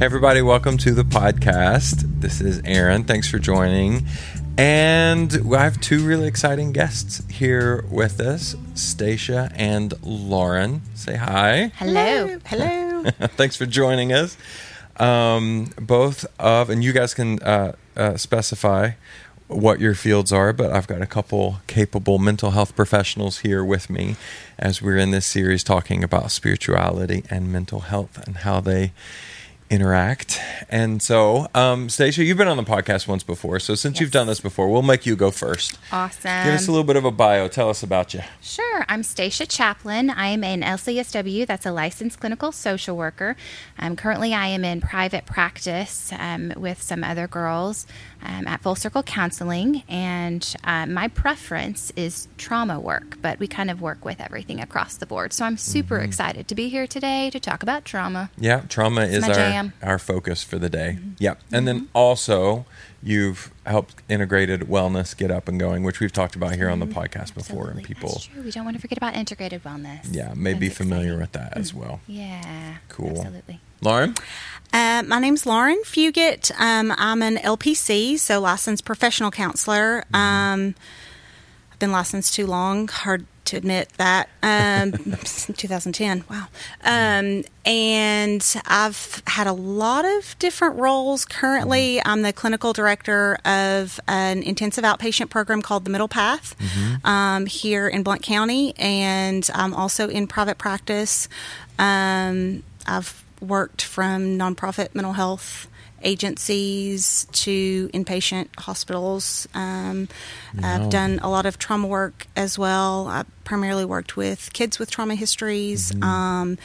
Hey, everybody, welcome to the podcast. This is Aaron. Thanks for joining. And I have two really exciting guests here with us Stacia and Lauren. Say hi. Hello. Hello. Thanks for joining us. Um, both of, and you guys can uh, uh, specify what your fields are, but I've got a couple capable mental health professionals here with me as we're in this series talking about spirituality and mental health and how they interact. And so, um, Stacia, you've been on the podcast once before. So, since you've done this before, we'll make you go first. Awesome. Give us a little bit of a bio. Tell us about you. Sure. I'm Stacia Chaplain. I am an LCSW, that's a licensed clinical social worker. Um, currently, I am in private practice um, with some other girls um, at Full Circle Counseling. And uh, my preference is trauma work, but we kind of work with everything across the board. So I'm super Mm-hmm. excited to be here today to talk about trauma. Yeah, trauma is our, jam. Our focus for the day. Yeah. And then also, you've helped integrated wellness get up and going, which we've talked about here on the podcast before. And people, That's true. We don't want to forget about integrated wellness. yeah, may be familiar exciting. with that as well. Yeah. Cool. Absolutely. Lauren? Uh, my name's Lauren Fugate. Um, I'm an LPC, so licensed professional counselor. Um, I've been licensed too long. Hard to admit that. Um, 2010. Wow. Um, and I've had a lot of different roles. Currently, I'm the clinical director of an intensive outpatient program called the Middle Path um, here in Blount County, and I'm also in private practice. Um, I've worked from nonprofit mental health agencies to inpatient hospitals. Um, Wow. I've done a lot of trauma work as well. I primarily worked with kids with trauma histories, um,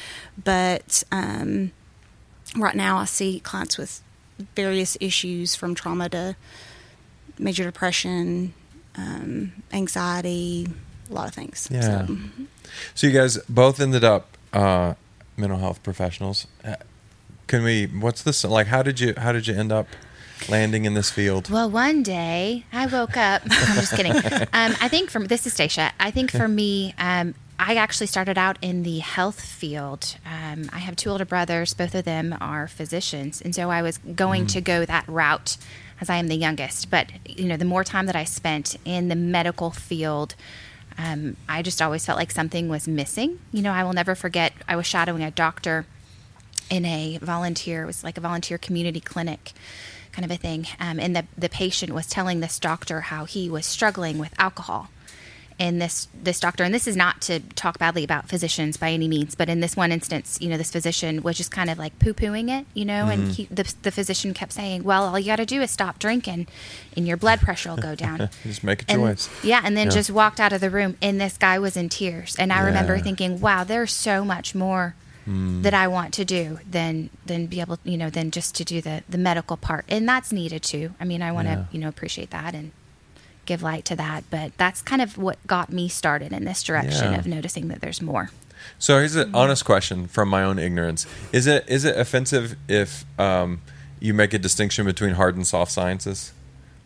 but um, right now I see clients with various issues from trauma to major depression, um, anxiety, a lot of things. Yeah. So, So you guys both ended up uh, mental health professionals. Can we? What's this like? How did you? How did you end up landing in this field? Well, one day I woke up. I'm just kidding. Um, I think from this is Stacia. I think for me, um, I actually started out in the health field. Um, I have two older brothers. Both of them are physicians, and so I was going to go that route as I am the youngest. But you know, the more time that I spent in the medical field. Um, I just always felt like something was missing. You know, I will never forget. I was shadowing a doctor in a volunteer it was like a volunteer community clinic kind of a thing um, and the, the patient was telling this doctor how he was struggling with alcohol and this this doctor and this is not to talk badly about physicians by any means but in this one instance you know this physician was just kind of like poo-pooing it you know and he, the, the physician kept saying well all you got to do is stop drinking and your blood pressure will go down Just make a and, choice. Yeah, and then Yeah. just walked out of the room, and this guy was in tears. And I remember thinking, "Wow, there's so much more Hmm. that I want to do than than be able, you know, than just to do the the medical part, and that's needed too. I mean, I want to, Yeah. you know, appreciate that and give light to that. But that's kind of what got me started in this direction Yeah. of noticing that there's more. So here's an honest question from my own ignorance: Is it is it offensive if um, you make a distinction between hard and soft sciences?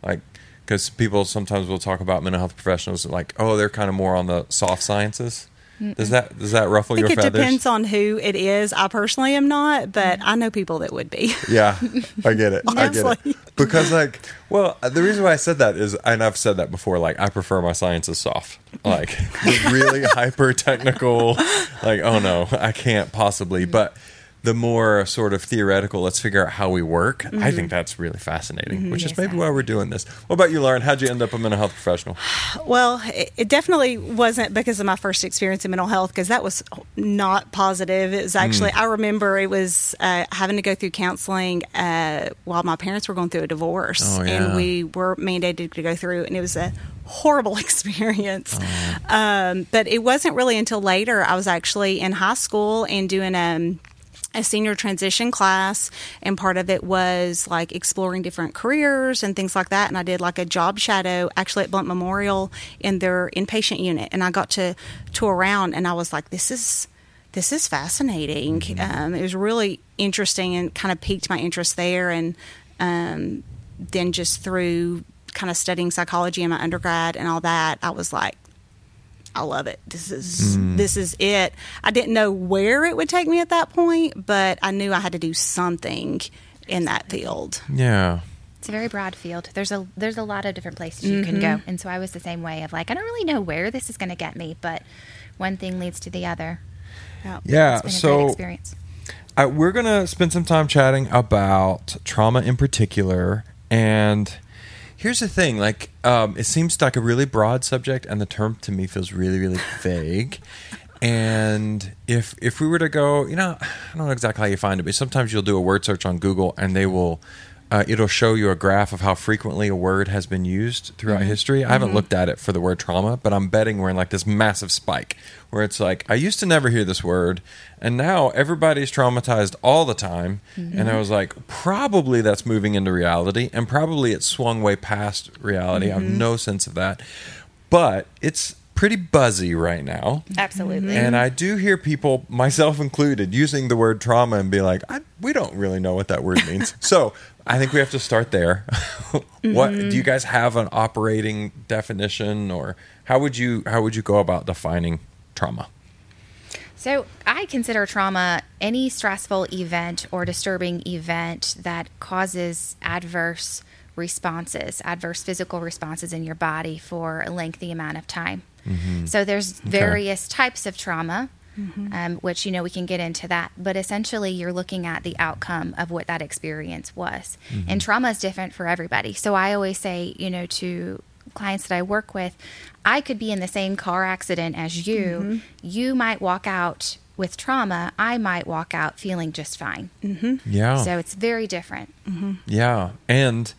Like, because people sometimes will talk about mental health professionals like, oh, they're kind of more on the soft sciences. Does that does that ruffle I think your it depends on who it is. I personally am not, but I know people that would be. Yeah, I get it. I get it. Because like, well, the reason why I said that is, and I've said that before. Like, I prefer my sciences soft. Like, really hyper technical. Like, oh no, I can't possibly. But the more sort of theoretical, let's figure out how we work. I think that's really fascinating, which is Yes, maybe why we're doing this. What about you, Lauren? How'd you end up a mental health professional? Well, it, it definitely wasn't because of my first experience in mental health, because that was not positive. It was actually, I remember it was uh, having to go through counseling uh, while my parents were going through a divorce, Oh, yeah. and we were mandated to go through, and it was a horrible experience. Um, but it wasn't really until later I was actually in high school and doing um, a senior transition class and part of it was like exploring different careers and things like that and i did like a job shadow actually at Blount Memorial in their inpatient unit and i got to tour around and i was like this is this is fascinating. Um, it was really interesting and kind of piqued my interest there and um, then just through kind of studying psychology in my undergrad and all that i was like I love it. This is this is it. I didn't know where it would take me at that point, but I knew I had to do something in that field. Yeah. It's a very broad field. There's a there's a lot of different places you can go, and so I was the same way of like I don't really know where this is going to get me, but one thing leads to the other. Yeah. Yeah. It's been a great So experience. uh, we're gonna spend some time chatting about trauma in particular, and here's the thing: like, um, it seems like a really broad subject, and the term to me feels really, really vague. And if if we were to go, you know, I don't know exactly how you find it, but sometimes you'll do a word search on Google, and they will. Uh, it'll show you a graph of how frequently a word has been used throughout mm-hmm. history. I haven't mm-hmm. looked at it for the word trauma, but I'm betting we're in like this massive spike where it's like I used to never hear this word, and now everybody's traumatized all the time. Mm-hmm. And I was like, probably that's moving into reality, and probably it's swung way past reality. I have no sense of that, but it's pretty buzzy right now. Absolutely. And I do hear people, myself included, using the word trauma and be like, I, we don't really know what that word means. so I think we have to start there. what do you mm-hmm. guys have an operating definition, or how would you how would you go about defining trauma? So I consider trauma any stressful event or disturbing event that causes adverse responses, adverse physical responses in your body for a lengthy amount of time. Mm-hmm. So there's various types of trauma. Um, which you know we can get into that, but essentially you're looking at the outcome of what that experience was, and trauma is different for everybody. So I always say, you know, to clients that I work with, I could be in the same car accident as you. You might walk out with trauma. I might walk out feeling just fine. Mm-hmm. Yeah, So it's very different. Mm-hmm. yeah, and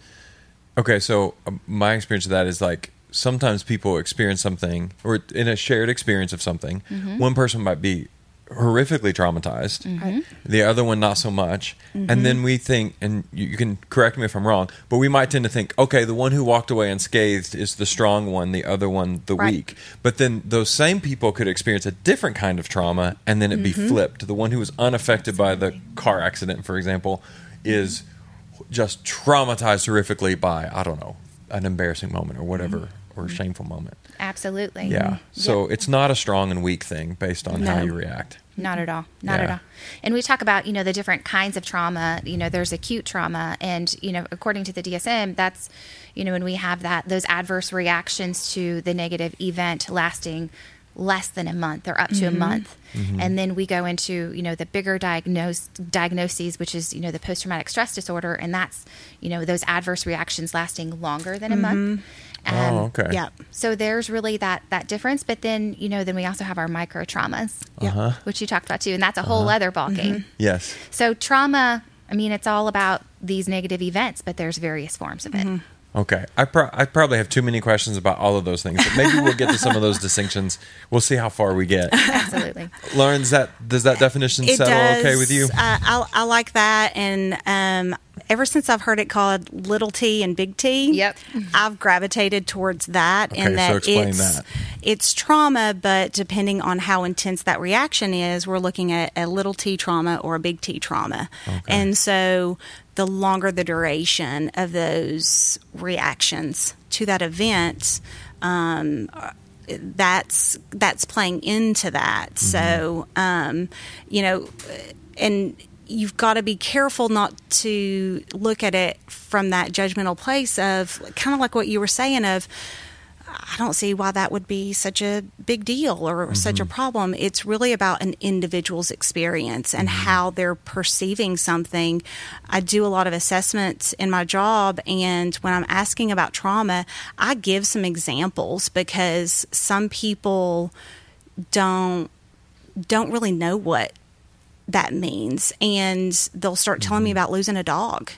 okay. So um, my experience of that is like sometimes people experience something or in a shared experience of something. Mm-hmm. One person might be horrifically traumatized mm-hmm. the other one not so much and mm-hmm. then we think and you, you can correct me if i'm wrong but we might tend to think okay the one who walked away unscathed is the strong one the other one the Right. weak. But then those same people could experience a different kind of trauma and then it'd be flipped. The one who was unaffected by the car accident for example is just traumatized horrifically by i don't know an embarrassing moment or whatever or a shameful moment Absolutely. yeah so it's not a strong and weak thing based on how you react Not at all. Not at all. And we talk about, you know, the different kinds of trauma. You know, there's acute trauma. And, you know, according to the DSM, that's, you know, when we have that, those adverse reactions to the negative event lasting less than a month or up to a mm-hmm. month. Mm-hmm. And then we go into, you know, the bigger diagnose, diagnoses, which is, you know, the post traumatic stress disorder. And that's, you know, those adverse reactions lasting longer than a month. Um, oh okay Yeah. So there's really that that difference, but then you know then we also have our micro traumas, Uh-huh. which you talked about too, and that's a whole other ballgame. yes So trauma, I mean, it's all about these negative events, but there's various forms of it. Okay, I pro- I probably have too many questions about all of those things, but maybe we'll get to some of those distinctions. We'll see how far we get. Absolutely. Lauren, does that does that definition It settle does. okay with you? Uh, I, I like that, and um, ever since I've heard it called little T and big T, Yep. I've gravitated towards that, Okay, and that so explain it's that. it's trauma, but depending on how intense that reaction is, we're looking at a little T trauma or a big T trauma, Okay. and so the longer the duration of those reactions to that event. Um, that's that's playing into that. So, um, you know, and you've got to be careful not to look at it from that judgmental place of kind of like what you were saying of I don't see why that would be such a big deal or such a mm-hmm. problem. It's really about an individual's experience and mm-hmm. how they're perceiving something. I do a lot of assessments in my job, and when I'm asking about trauma, I give some examples because some people don't don't really know what that means. And they'll start telling me mm-hmm. about losing a dog.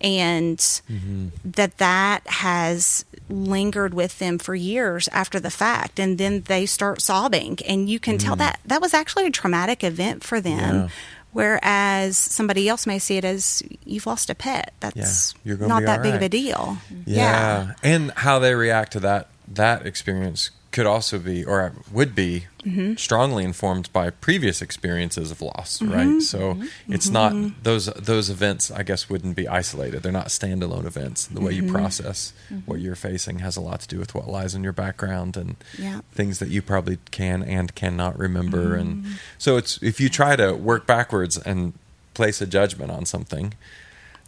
And mm-hmm. that that has lingered with them for years after the fact. And then they start sobbing. And you can tell mm. that that was actually a traumatic event for them. Yeah. whereas somebody else may see it as you've lost a pet. That's you're not that all big of a right. deal. Yeah. and how they react to that that experience could also be or would be mm-hmm. strongly informed by previous experiences of loss, mm-hmm. right? So mm-hmm. it's not those those events. I guess wouldn't be isolated. They're not standalone events. The way you process what you're facing has a lot to do with what lies in your background and Yeah. things that you probably can and cannot remember. And so it's if you try to work backwards and place a judgment on something,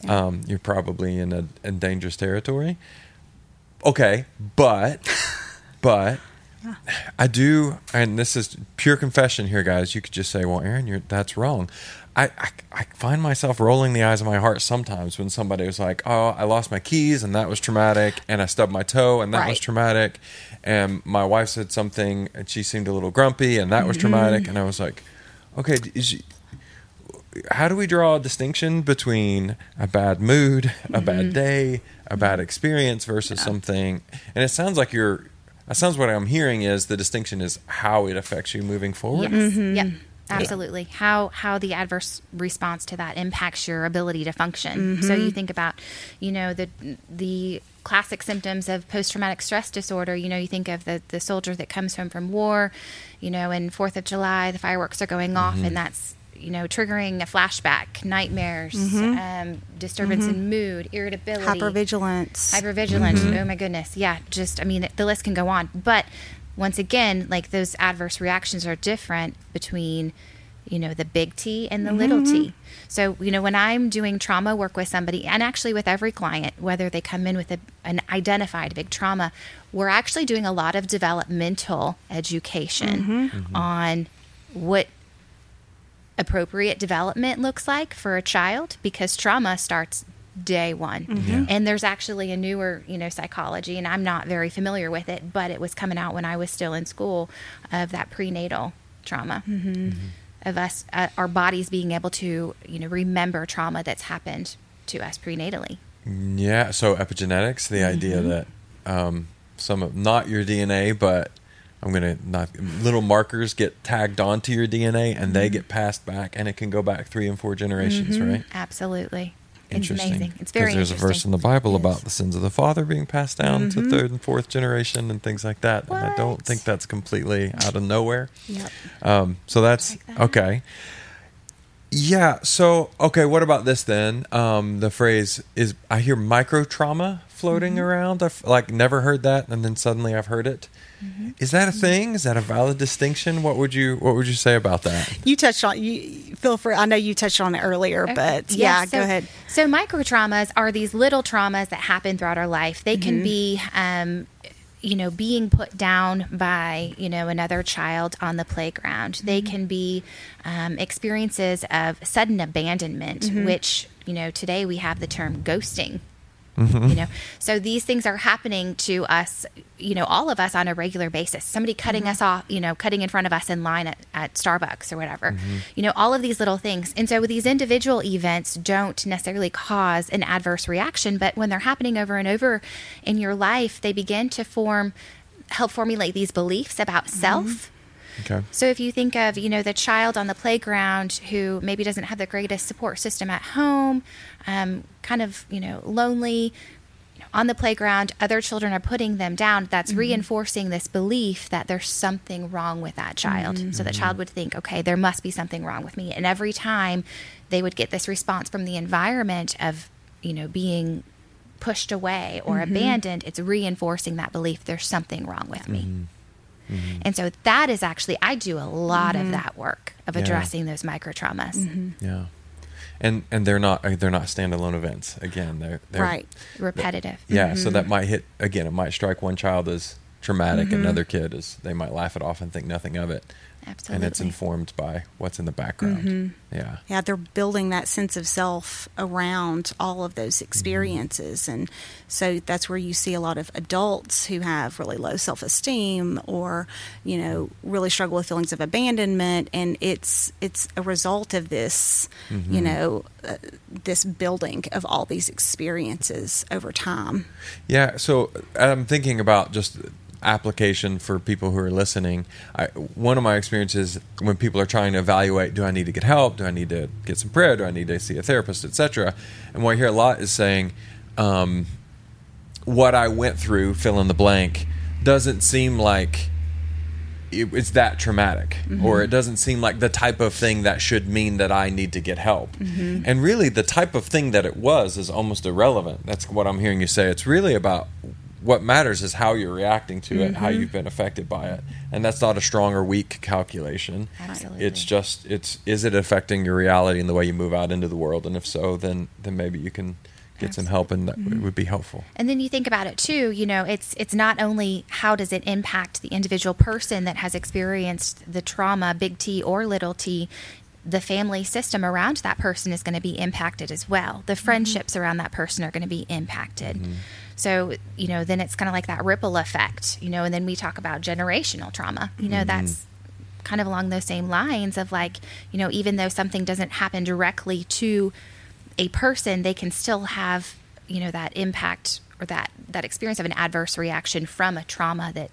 um, you're probably in a in dangerous territory. Okay, but but I do, and this is pure confession here, guys. You could just say, "Well, Aaron, you're that's wrong." I, I I find myself rolling the eyes of my heart sometimes when somebody was like, "Oh, I lost my keys and that was traumatic," and I stubbed my toe and that was traumatic, and my wife said something and she seemed a little grumpy and that was traumatic, mm-hmm. and I was like, "Okay, you, how do we draw a distinction between a bad mood, a bad mm-hmm. day, a bad mm-hmm. experience versus something? And it sounds like you're. That sounds what I'm hearing is the distinction is how it affects you moving forward. Yes. Mm-hmm. Yep. Absolutely. How how the adverse response to that impacts your ability to function. So you mm-hmm. think about, you know, the the classic symptoms of post traumatic stress disorder. You know, you think of the the soldier that comes home from war. You know, and Fourth of July, the fireworks are going off, and mm-hmm. that's you know triggering a flashback, nightmares, mm-hmm. um, disturbance in mm-hmm. mood, irritability, Hypervigilance. hypervigilance. Mm-hmm. Oh my goodness. Yeah, just I mean the list can go on. But once again, like those adverse reactions are different between you know the big T and the little T. So, you know, when I'm doing trauma work with somebody and actually with every client, whether they come in with a, an identified big trauma, we're actually doing a lot of developmental education on what appropriate development looks like for a child because trauma starts day one Yeah. and there's actually a newer you know psychology and i'm not very familiar with it but it was coming out when i was still in school of that prenatal trauma of us uh, our bodies being able to you know remember trauma that's happened to us prenatally Yeah. So epigenetics, the idea Mm-hmm. that um, some of not your DNA, but I'm gonna not little markers get tagged onto your DNA and Mm-hmm. they get passed back, and it can go back three and four generations, right? absolutely it's Interesting. amazing it's very interesting. there's a verse in the Bible Yes. about the sins of the father being passed down to third and fourth generation and things like that. And I don't think that's completely out of nowhere. Yep. Um, so that's Like that. okay. Yeah. So okay. What about this then? Um, the phrase is I hear micro trauma floating Mm-hmm. around. I've like never heard that, and then suddenly I've heard it. Mm-hmm. Is that a thing? Is that a valid distinction? What would you What would you say about that? You touched on you feel free. I know you touched on it earlier, Okay. but Yeah, yeah, so- go ahead. So micro traumas are these little traumas that happen throughout our life. They Mm-hmm. can be, um, you know, being put down by you know another child on the playground. They Mm-hmm. can be um, experiences of sudden abandonment, Mm-hmm. which you know today we have the term ghosting. Mm-hmm. You know, so these things are happening to us, you know, all of us on a regular basis. Somebody cutting Mm-hmm. us off, you know, cutting in front of us in line at, at Starbucks or whatever. Mm-hmm. You know, all of these little things. And so these individual events don't necessarily cause an adverse reaction, but when they're happening over and over in your life, they begin to form, help formulate these beliefs about self. Okay. So if you think of, you know, the child on the playground who maybe doesn't have the greatest support system at home, um, kind of, you know, lonely you know, on the playground, other children are putting them down. That's mm-hmm. reinforcing this belief that there's something wrong with that child. Mm-hmm. So the child would think, okay, there must be something wrong with me. And every time they would get this response from the environment of, you know, being pushed away or mm-hmm. abandoned, it's reinforcing that belief there's something wrong with me. Mm-hmm. And so that is actually, I do a lot of mm-hmm. that work of Yeah. addressing those micro traumas. Mm-hmm. Yeah. And and they're not uh, they're not standalone events. Again, they're, they're Right. Repetitive. Yeah, so that might hit again. It might strike one child as traumatic, another kid as they might laugh it off and think nothing of it, Absolutely. and it's informed by what's in the background. Mm-hmm. Yeah, Yeah, they're building that sense of self around all of those mm-hmm. experiences. And so that's where you see a lot of adults who have really low self esteem or, you know, really struggle with feelings of abandonment. And it's, it's a result of this, mm-hmm. you know, uh, this building of all these experiences over time. yeah. So I'm thinking about just application for people who are listening. I, one of my experiences when people are trying to evaluate: Do I need to get help? Do I need to get some prayer? Do I need to see a therapist, etc. And what I hear a lot is saying. Um, what I went through, fill in the blank, doesn't seem like it, it's that traumatic, Mm-hmm. or it doesn't seem like the type of thing that should mean that I need to get help. Mm-hmm. And really, the type of thing that it was is almost irrelevant. That's what I'm hearing you say. It's really about what matters is how you're reacting to it, Mm-hmm. how you've been affected by it, and that's not a strong or weak calculation. Absolutely. It's just it's is it affecting your reality and the way you move out into the world, and if so, then then maybe you can get some help, and that Mm-hmm. would be helpful. And then you think about it too, you know, it's it's not only how does it impact the individual person that has experienced the trauma, big T or little t, the family system around that person is going to be impacted as well. The friendships around that person are going to be impacted. So, you know, then it's kind of like that ripple effect, you know, and then we talk about generational trauma. You know, mm-hmm. that's kind of along those same lines of like, you know, even though something doesn't happen directly to a person, they can still have, you know, that impact or that that experience of an adverse reaction from a trauma that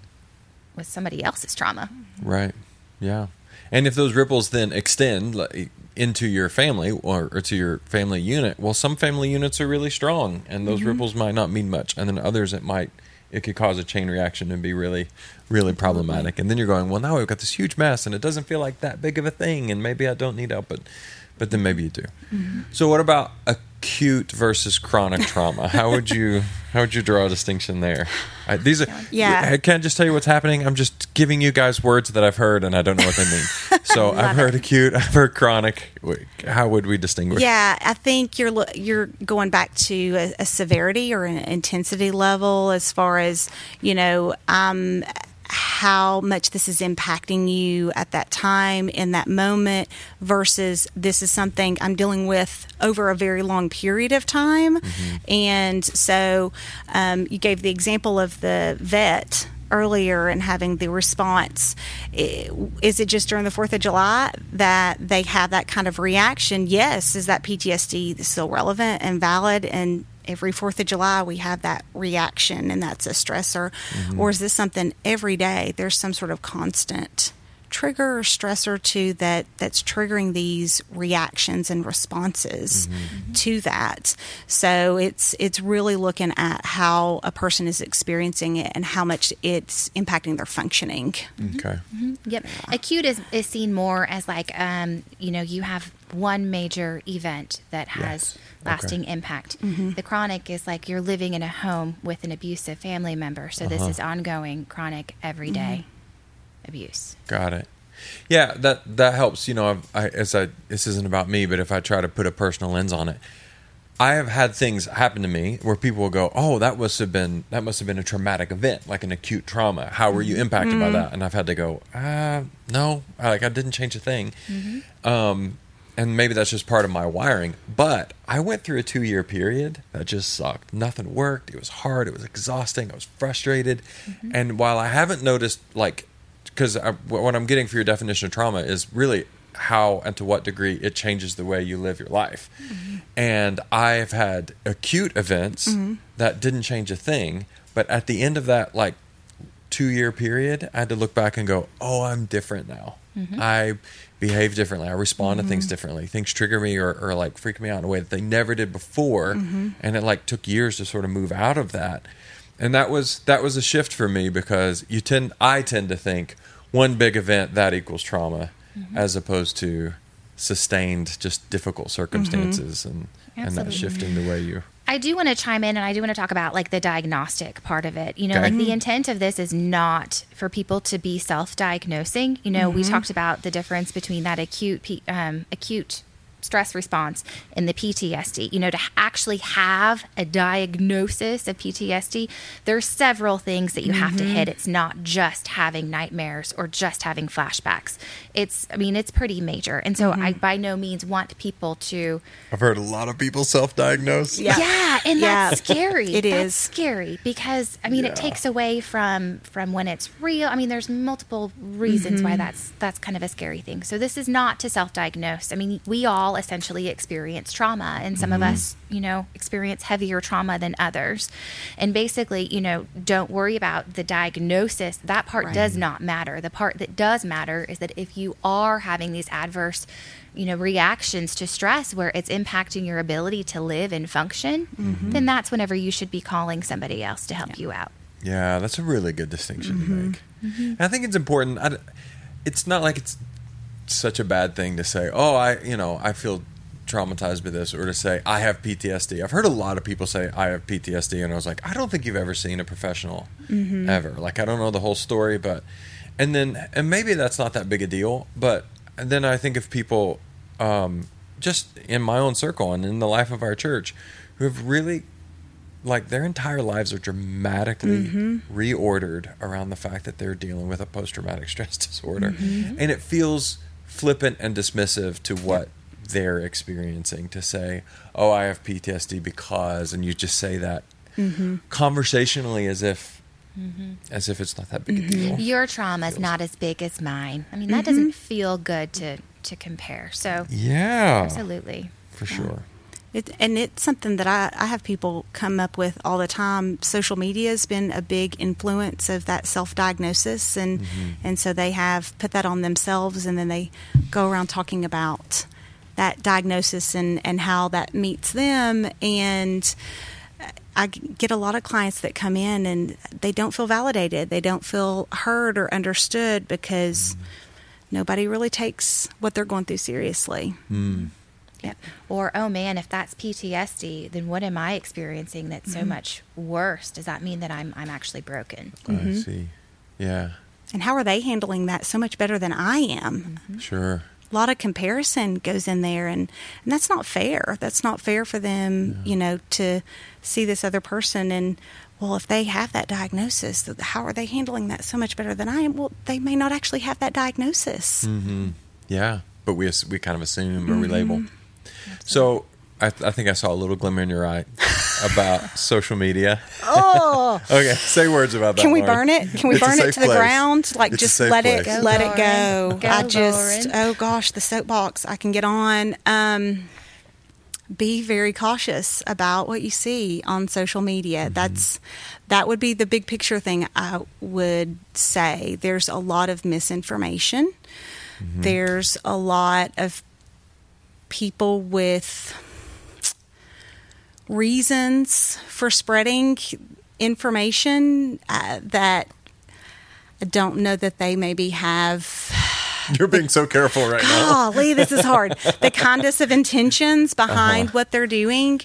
was somebody else's trauma. Right. Yeah. And if those ripples then extend like, into your family or, or to your family unit, well, some family units are really strong, and those mm-hmm. ripples might not mean much, and then others it might it could cause a chain reaction and be really, really problematic. And then you're going, well, now we've got this huge mess, and it doesn't feel like that big of a thing, and maybe I don't need help, but but then maybe you do. Mm-hmm. So, what about acute versus chronic trauma? How would you how would you draw a distinction there? I, these are Yeah. I can't just tell you what's happening. I'm just giving you guys words that I've heard, and I don't know what they mean. So I've heard it. acute, I've heard chronic. How would we distinguish? Yeah, I think you're you're going back to a, a severity or an intensity level as far as you know um, how much this is impacting you at that time in that moment versus this is something I'm dealing with over a very long period of time, and so um, you gave the example of the vet earlier and having the response. Is it just during the 4th of July that they have that kind of reaction? Yes. Is that PTSD still relevant and valid? And every 4th of July we have that reaction and that's a stressor? Mm-hmm. Or is this something every day? There's some sort of constant trigger or stressor to that that's triggering these reactions and responses mm-hmm. Mm-hmm. to that so it's it's really looking at how a person is experiencing it and how much it's impacting their functioning Okay. Yep. Acute is, is seen more as like, um, you know, you have one major event that has Yes. lasting Okay. impact. The chronic is like you're living in a home with an abusive family member. So this Uh-huh. is ongoing, chronic, everyday abuse. Got it. Yeah, that that helps. You know, I've, I, as I this isn't about me, but if I try to put a personal lens on it, I have had things happen to me where people will go, "Oh, that must have been that must have been a traumatic event, like an acute trauma. How were you impacted by that?" And I've had to go, "Uh, no, like I didn't change a thing." Um, and maybe that's just part of my wiring. But I went through a two year period that just sucked. Nothing worked. It was hard. It was exhausting. I was frustrated. Mm-hmm. And while I haven't noticed, like, because what I'm getting for your definition of trauma is really how and to what degree it changes the way you live your life. Mm-hmm. And I've had acute events mm-hmm. that didn't change a thing. But at the end of that, like, two year period, I had to look back and go, oh, I'm different now. Mm-hmm. I behave differently. I respond to mm-hmm. things differently. Things trigger me or, or like freak me out in a way that they never did before. Mm-hmm. And it like took years to sort of move out of that. And that was that was a shift for me because you tend I tend to think one big event that equals trauma as opposed to sustained just difficult circumstances and and that Absolutely. shifting the way you I do want to chime in and I do want to talk about like the diagnostic part of it. You know, Okay. like the intent of this is not for people to be self-diagnosing. You know, we talked about the difference between that acute um, acute stress response and the PTSD. You know, to actually have a diagnosis of PTSD, there's several things that you have to hit. It's not just having nightmares or just having flashbacks. It's I mean, it's pretty major. And so I by no means want people to I've heard a lot of people self-diagnose. Yeah. yeah, and Yeah. that's scary. It that's is. scary because I mean Yeah. it takes away from from when it's real. I mean, there's multiple reasons Mm-hmm. why that's that's kind of a scary thing. So this is not to self-diagnose. I mean, we all essentially experience trauma, and some Mm-hmm. of us, you know, experience heavier trauma than others. And basically, you know, don't worry about the diagnosis. That part Right. does not matter. The part that does matter is that if you are having these adverse you know reactions to stress where it's impacting your ability to live and function Mm-hmm. then that's whenever you should be calling somebody else to help you out Yeah, that's a really good distinction Mm-hmm. to make. And I think it's important. I it's not like it's such a bad thing to say, "Oh, I, you know, I feel traumatized by this," or to say, "I have PTSD." I've heard a lot of people say, "I have PTSD," and I was like, "I don't think you've ever seen a professional Mm-hmm. ever." Like, I don't know the whole story, but and then and maybe that's not that big a deal, but then I think of people um, just in my own circle and in the life of our church who have really like their entire lives are dramatically reordered around the fact that they're dealing with a post-traumatic stress disorder and it feels flippant and dismissive to what they're experiencing to say oh i have ptsd because and you just say that mm-hmm. conversationally as if mm-hmm. as if it's not that big a mm-hmm. deal Your trauma is not as big as mine. I mean, that Mm-hmm. doesn't feel good to to compare. So, yeah absolutely. for sure It, and it's something that I, I have people come up with all the time. Social media has been a big influence of that self diagnosis, and mm-hmm. and so they have put that on themselves, and then they go around talking about that diagnosis and and how that meets them. And I get a lot of clients that come in and they don't feel validated, they don't feel heard or understood because mm-hmm. nobody really takes what they're going through seriously. Yep. Or, oh man, if that's PTSD, then what am I experiencing that's Mm-hmm. so much worse? Does that mean that I'm I'm actually broken? i see yeah And how are they handling that so much better than I am? sure A lot of comparison goes in there, and, and that's not fair. That's not fair for them, you know, to see this other person and, well, if they have that diagnosis, how are they handling that so much better than I am? Well, they may not actually have that diagnosis. Mm-hmm. Yeah, but we we kind of assume or we label. So I, I think I saw a little glimmer in your eye about social media. Oh, Okay, say words about that. can we Lauren. burn it? Can we It's burn it safe to the ground? Like It's just safe let it. Go, let it go. Go, I just Lauren. oh gosh, the soapbox I can get on. Um, be very cautious about what you see on social media. That's that would be the big picture thing I would say. There's a lot of misinformation. There's a lot of people with reasons for spreading information uh, that I don't know that they maybe have You're being so careful right now. golly, this is hard. the kindest of intentions behind Uh-huh. what they're doing,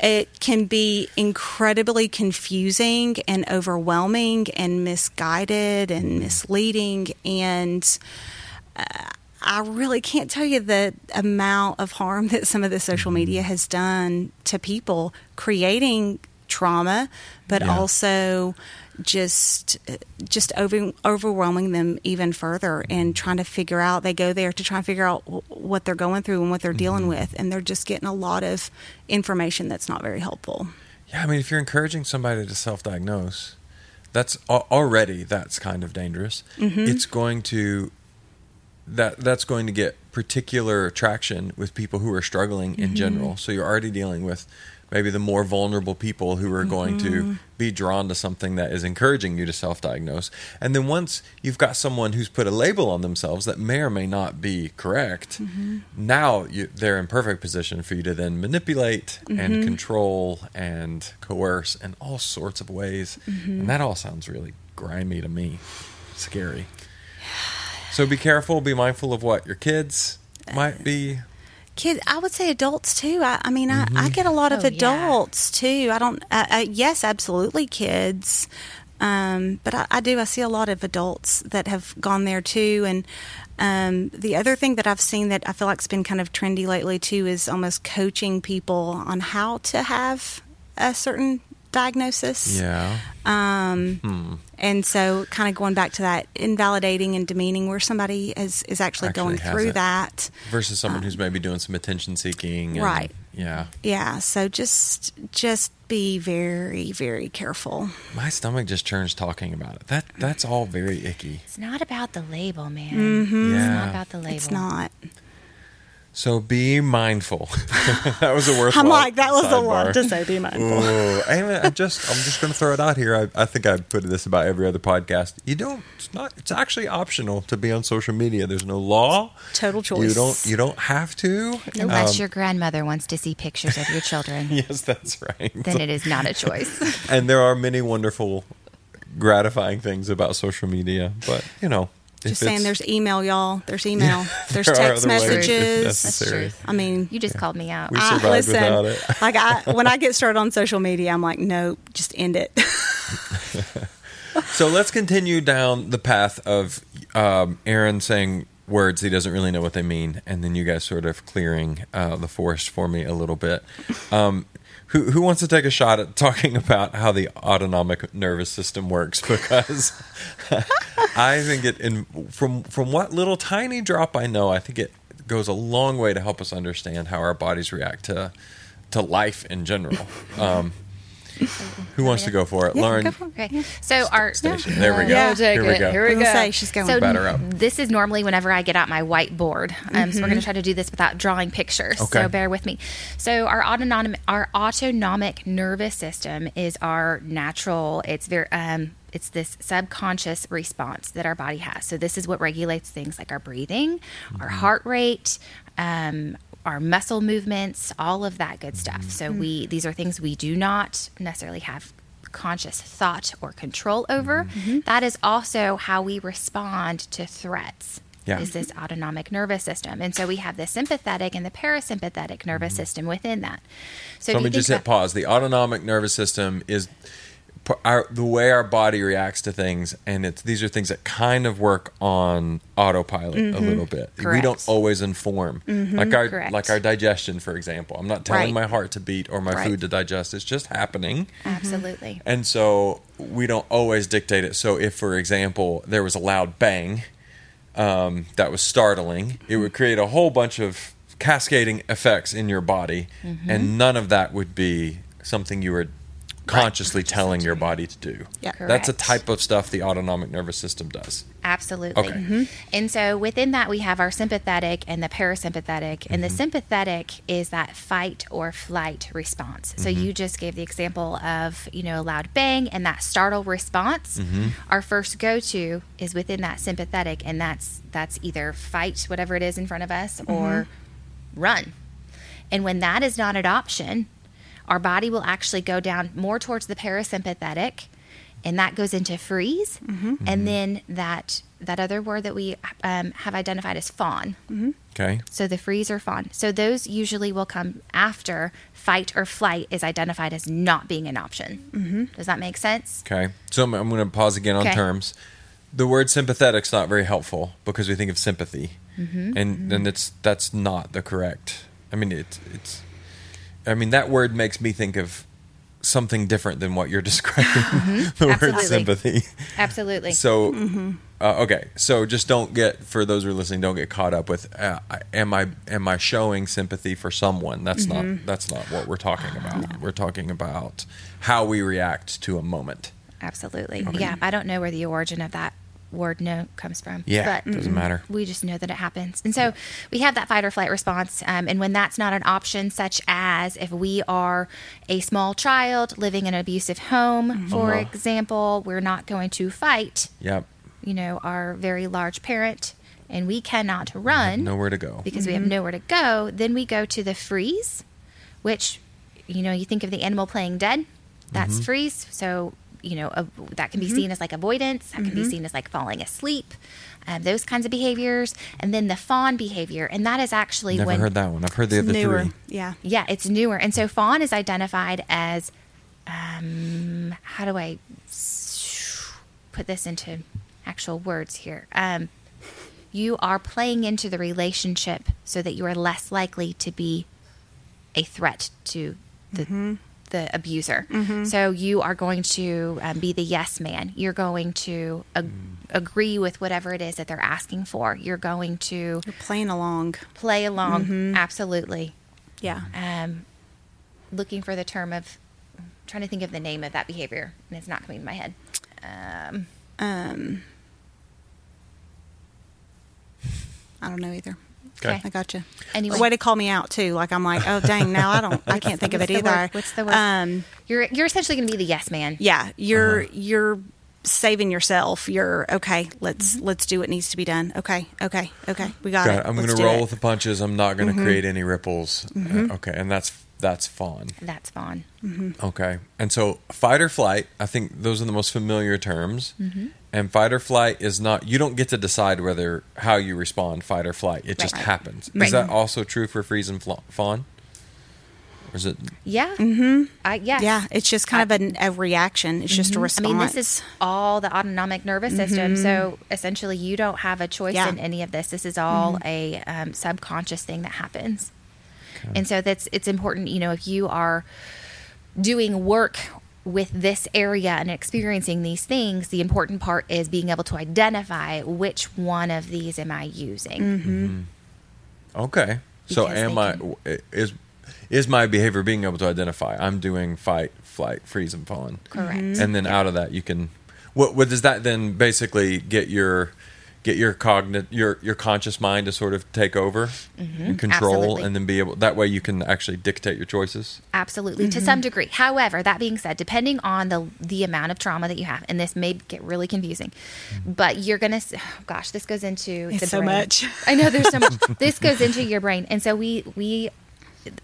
it can be incredibly confusing and overwhelming and misguided and misleading. And uh, I really can't tell you the amount of harm that some of the social mm-hmm. media has done to people, creating trauma, but Yeah. also just just over, overwhelming them even further and mm-hmm. trying to figure out they go there to try and figure out wh- what they're going through and what they're dealing mm-hmm. with and they're just getting a lot of information that's not very helpful Yeah, I mean, if you're encouraging somebody to self-diagnose, that's al- already that's kind of dangerous. Mm-hmm. It's going to that that's going to get particular traction with people who are struggling Mm-hmm. in general. So you're already dealing with maybe the more vulnerable people who are going Mm-hmm. to be drawn to something that is encouraging you to self-diagnose. And then once you've got someone who's put a label on themselves that may or may not be correct, Mm-hmm. now you, they're in perfect position for you to then manipulate Mm-hmm. and control and coerce in all sorts of ways. Mm-hmm. And that all sounds really grimy to me. Scary. So be careful, be mindful of what your kids might be. Kid, I would say adults too. I, I mean, I, I get a lot of Oh, yeah. adults too. I don't. Uh, uh, yes, absolutely, kids. Um, but I, I do. I see a lot of adults that have gone there too. And um, the other thing that I've seen that I feel like's been kind of trendy lately too is almost coaching people on how to have a certain diagnosis. Yeah. Um, Hmm. and so, kind of going back to that invalidating and demeaning, where somebody is is actually, Actually going through it. that. Versus someone who's maybe doing some attention seeking. and- Right. Yeah. Yeah, so just just be very very careful. My stomach just churns talking about it. That that's all very icky. It's not about the label, man. Mm-hmm. It's not about the label. It's not. So be mindful. that was a worthwhile. I'm like that was a sidebar. lot to say. Be mindful. Ooh, I, I just I'm just going to throw it out here. I, I think I put this about every other podcast. You don't. It's not. It's actually optional to be on social media. There's no law. Total choice. You don't. You don't have to. Unless Um, your grandmother wants to see pictures of your children, Yes, that's right. then it is not a choice. and there are many wonderful gratifying things about social media, but you know, if Just saying, there's email, y'all. There's email. there's there text other ways if messages. necessary. That's I mean, You just called me out. We I, survived without it. like I, when I get started on social media, I'm like, nope, just end it. So let's continue down the path of um, Aaron saying words he doesn't really know what they mean, and then you guys sort of clearing uh, the forest for me a little bit. Um, who, who wants to take a shot at talking about how the autonomic nervous system works? Because I think it, in, from from what little tiny drop I know, I think it goes a long way to help us understand how our bodies react to to life in general. Um, who wants to go for it, Yeah, Lauren? go for it. Okay. So our Station. There we go. Yeah. Here we go. I was gonna say she's going. So Batter up. this is normally whenever I get out my whiteboard. Um, So we're going to try to do this without drawing pictures. Okay. So bear with me. So our autonomic our autonomic nervous system is our natural. It's very um, it's this subconscious response that our body has. So this is what regulates things like our breathing, our heart rate. Um, our muscle movements, all of that good stuff. So mm-hmm. we these are things we do not necessarily have conscious thought or control over. Mm-hmm. That is also how we respond to threats. Yeah. Is this autonomic nervous system. And so we have the sympathetic and the parasympathetic nervous mm-hmm. system within that. So So, if let me just hit pause. The autonomic nervous system is our, the way our body reacts to things, and it's these are things that kind of work on autopilot a little bit. We don't always inform, like our Correct. like our digestion, for example. I'm not telling Right. my heart to beat or my Right. food to digest. It's just happening. Absolutely. And so we don't always dictate it. So if, for example, there was a loud bang um, that was startling, it would create a whole bunch of cascading effects in your body, Mm-hmm. and none of that would be something you were consciously telling your body to do. Yeah. That's a type of stuff the autonomic nervous system does. Absolutely. Okay. Mm-hmm. Mm-hmm. And so within that, we have our sympathetic and the parasympathetic. And the mm-hmm. sympathetic is that fight or flight response. So you just gave the example of, you know, a loud bang and that startle response. Our first go to is within that sympathetic, and that's that's either fight whatever it is in front of us or run. And when that is not an option, our body will actually go down more towards the parasympathetic and that goes into freeze and then that that other word that we um, have identified as fawn Okay. so the freeze or fawn so those usually will come after fight or flight is identified as not being an option mm-hmm. does that make sense Okay. So I'm, I'm going to pause again on Okay. terms. The word sympathetic's not very helpful because we think of sympathy, Mm-hmm. and and it's that's not the correct. I mean, it's it's. I mean, that word makes me think of something different than what you're describing. the word Mm-hmm. Absolutely. sympathy. absolutely So, uh, okay. So just don't get for those who are listening. Don't get caught up with uh, am I am I showing sympathy for someone? That's not that's not what we're talking about. We're talking about how we react to a moment. absolutely yeah i don't know where the origin of that word no comes from Yeah, but doesn't matter. we just know that it happens. And so we have that fight or flight response. Um, and when that's not an option, such as if we are a small child living in an abusive home, for Uh-huh. example, we're not going to fight, Yep. you know, our very large parent, and we cannot run Nowhere to go. because we have nowhere to go. Then we go to the freeze, which, you know, you think of the animal playing dead, that's Mm-hmm. freeze. So, you know, a, that can be seen as like avoidance, that can be seen as like falling asleep, um, those kinds of behaviors. And then the fawn behavior, and that is actually Never when. heard that one. I've heard the other newer. three. Yeah. Yeah, it's newer. And so fawn is identified as um, how do I put this into actual words here? Um, you are playing into the relationship so that you are less likely to be a threat to the the abuser. So you are going to um, be the yes man. You're going to ag- agree with whatever it is that they're asking for. You're going to You're playing along. play along. Absolutely Yeah. um, looking for the term of trying to think of the name of that behavior, and it's not coming to my head. Um, Um, I don't know either. Okay. I got you. Anyway. way to call me out too. Like I'm like, oh dang, now I don't, I can't think of it either. word? What's the word? Um, you're you're essentially going to be the yes man. yeah, you're Uh-huh. you're saving yourself. You're okay. Let's Mm-hmm. let's do what needs to be done. Okay, okay, okay. We got Got it. it. I'm going to roll it. Mm-hmm. with the punches. I'm not going to create any ripples. Uh, okay, and that's that's fawn. That's fawn. Okay. And so fight or flight, I think those are the most familiar terms. Mm-hmm. And fight or flight is not you don't get to decide whether how you respond fight or flight. It just Right. happens. Right. Is that also true for freeze and fawn? Or is it Yeah. Mm-hmm. I, yes. Yeah, it's just kind of an, a reaction. It's just a response. I mean, this is all the autonomic nervous system. So essentially, you don't have a choice Yeah. in any of this. This is all a um, subconscious thing that happens. And so that's it's important. You know, if you are doing work with this area and experiencing these things, the important part is being able to identify which one of these am I using. Mm-hmm. Mm-hmm. Okay. So am I can- is is my behavior being able to identify I'm doing fight, flight, freeze and fawn. Correct. Mm-hmm. And then out of that you can what what does that then basically get your get your cognit your your conscious mind to sort of take over and control Mm-hmm. Absolutely. and then be able that way you can actually dictate your choices. Absolutely, to some degree. However, that being said, depending on the the amount of trauma that you have, and this may get really confusing, but you're gonna. Oh gosh, this goes into It's the so brain. much. I know there's so much. this goes into your brain, and so we we.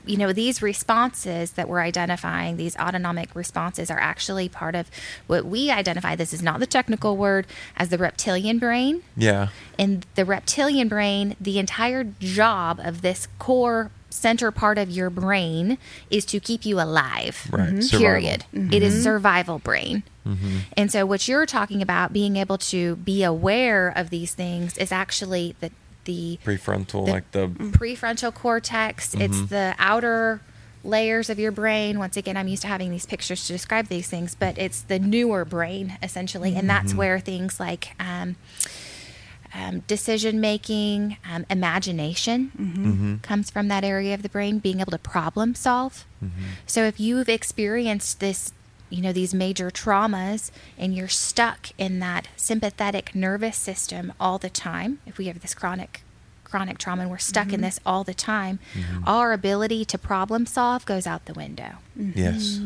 You know, these responses that we're identifying, these autonomic responses, are actually part of what we identify. This is not the technical word as the reptilian brain Yeah. in the reptilian brain, the entire job of this core center part of your brain is to keep you alive. Right. Mhm. Survival. Period. It is survival brain. And so what you're talking about being able to be aware of these things is actually the the Prefrontal The- like the prefrontal cortex. It's the outer layers of your brain. Once again, I'm used to having these pictures to describe these things, but it's the newer brain essentially, and that's where things like um, um, decision making, um, imagination comes from that area of the brain. Being able to problem solve. So if you've experienced this. You know, these major traumas, and you're stuck in that sympathetic nervous system all the time. If we have this chronic chronic trauma and we're stuck in mm-hmm. this all the time, mm-hmm. our ability to problem solve goes out the window. Mm-hmm. yes.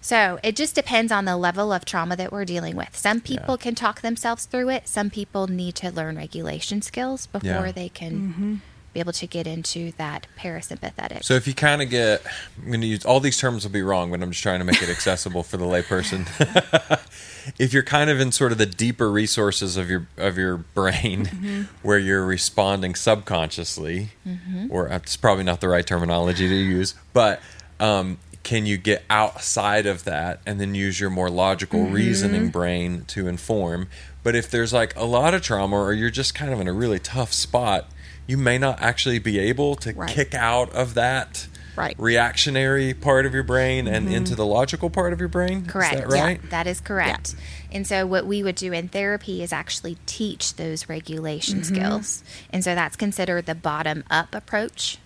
So it just depends on the level of trauma that we're dealing with. Some people Yeah. can talk themselves through it. Some people need to learn regulation skills before Yeah. they can be able to get into that parasympathetic. So if you kind of get, I'm going to use all these terms will be wrong, but I'm just trying to make it accessible for the layperson. if you're kind of in sort of the deeper resources of your of your brain, mm-hmm. where you're responding subconsciously, mm-hmm. or uh, it's probably not the right terminology to use, but um, can you get outside of that and then use your more logical mm-hmm. reasoning brain to inform? But if there's like a lot of trauma, or you're just kind of in a really tough spot, you may not actually be able to Right. kick out of that Right. reactionary part of your brain and mm-hmm. into the logical part of your brain. Correct. Is that right? Yeah, that is correct. And so, what we would do in therapy is actually teach those regulation mm-hmm. skills. And so, that's considered the bottom up approach,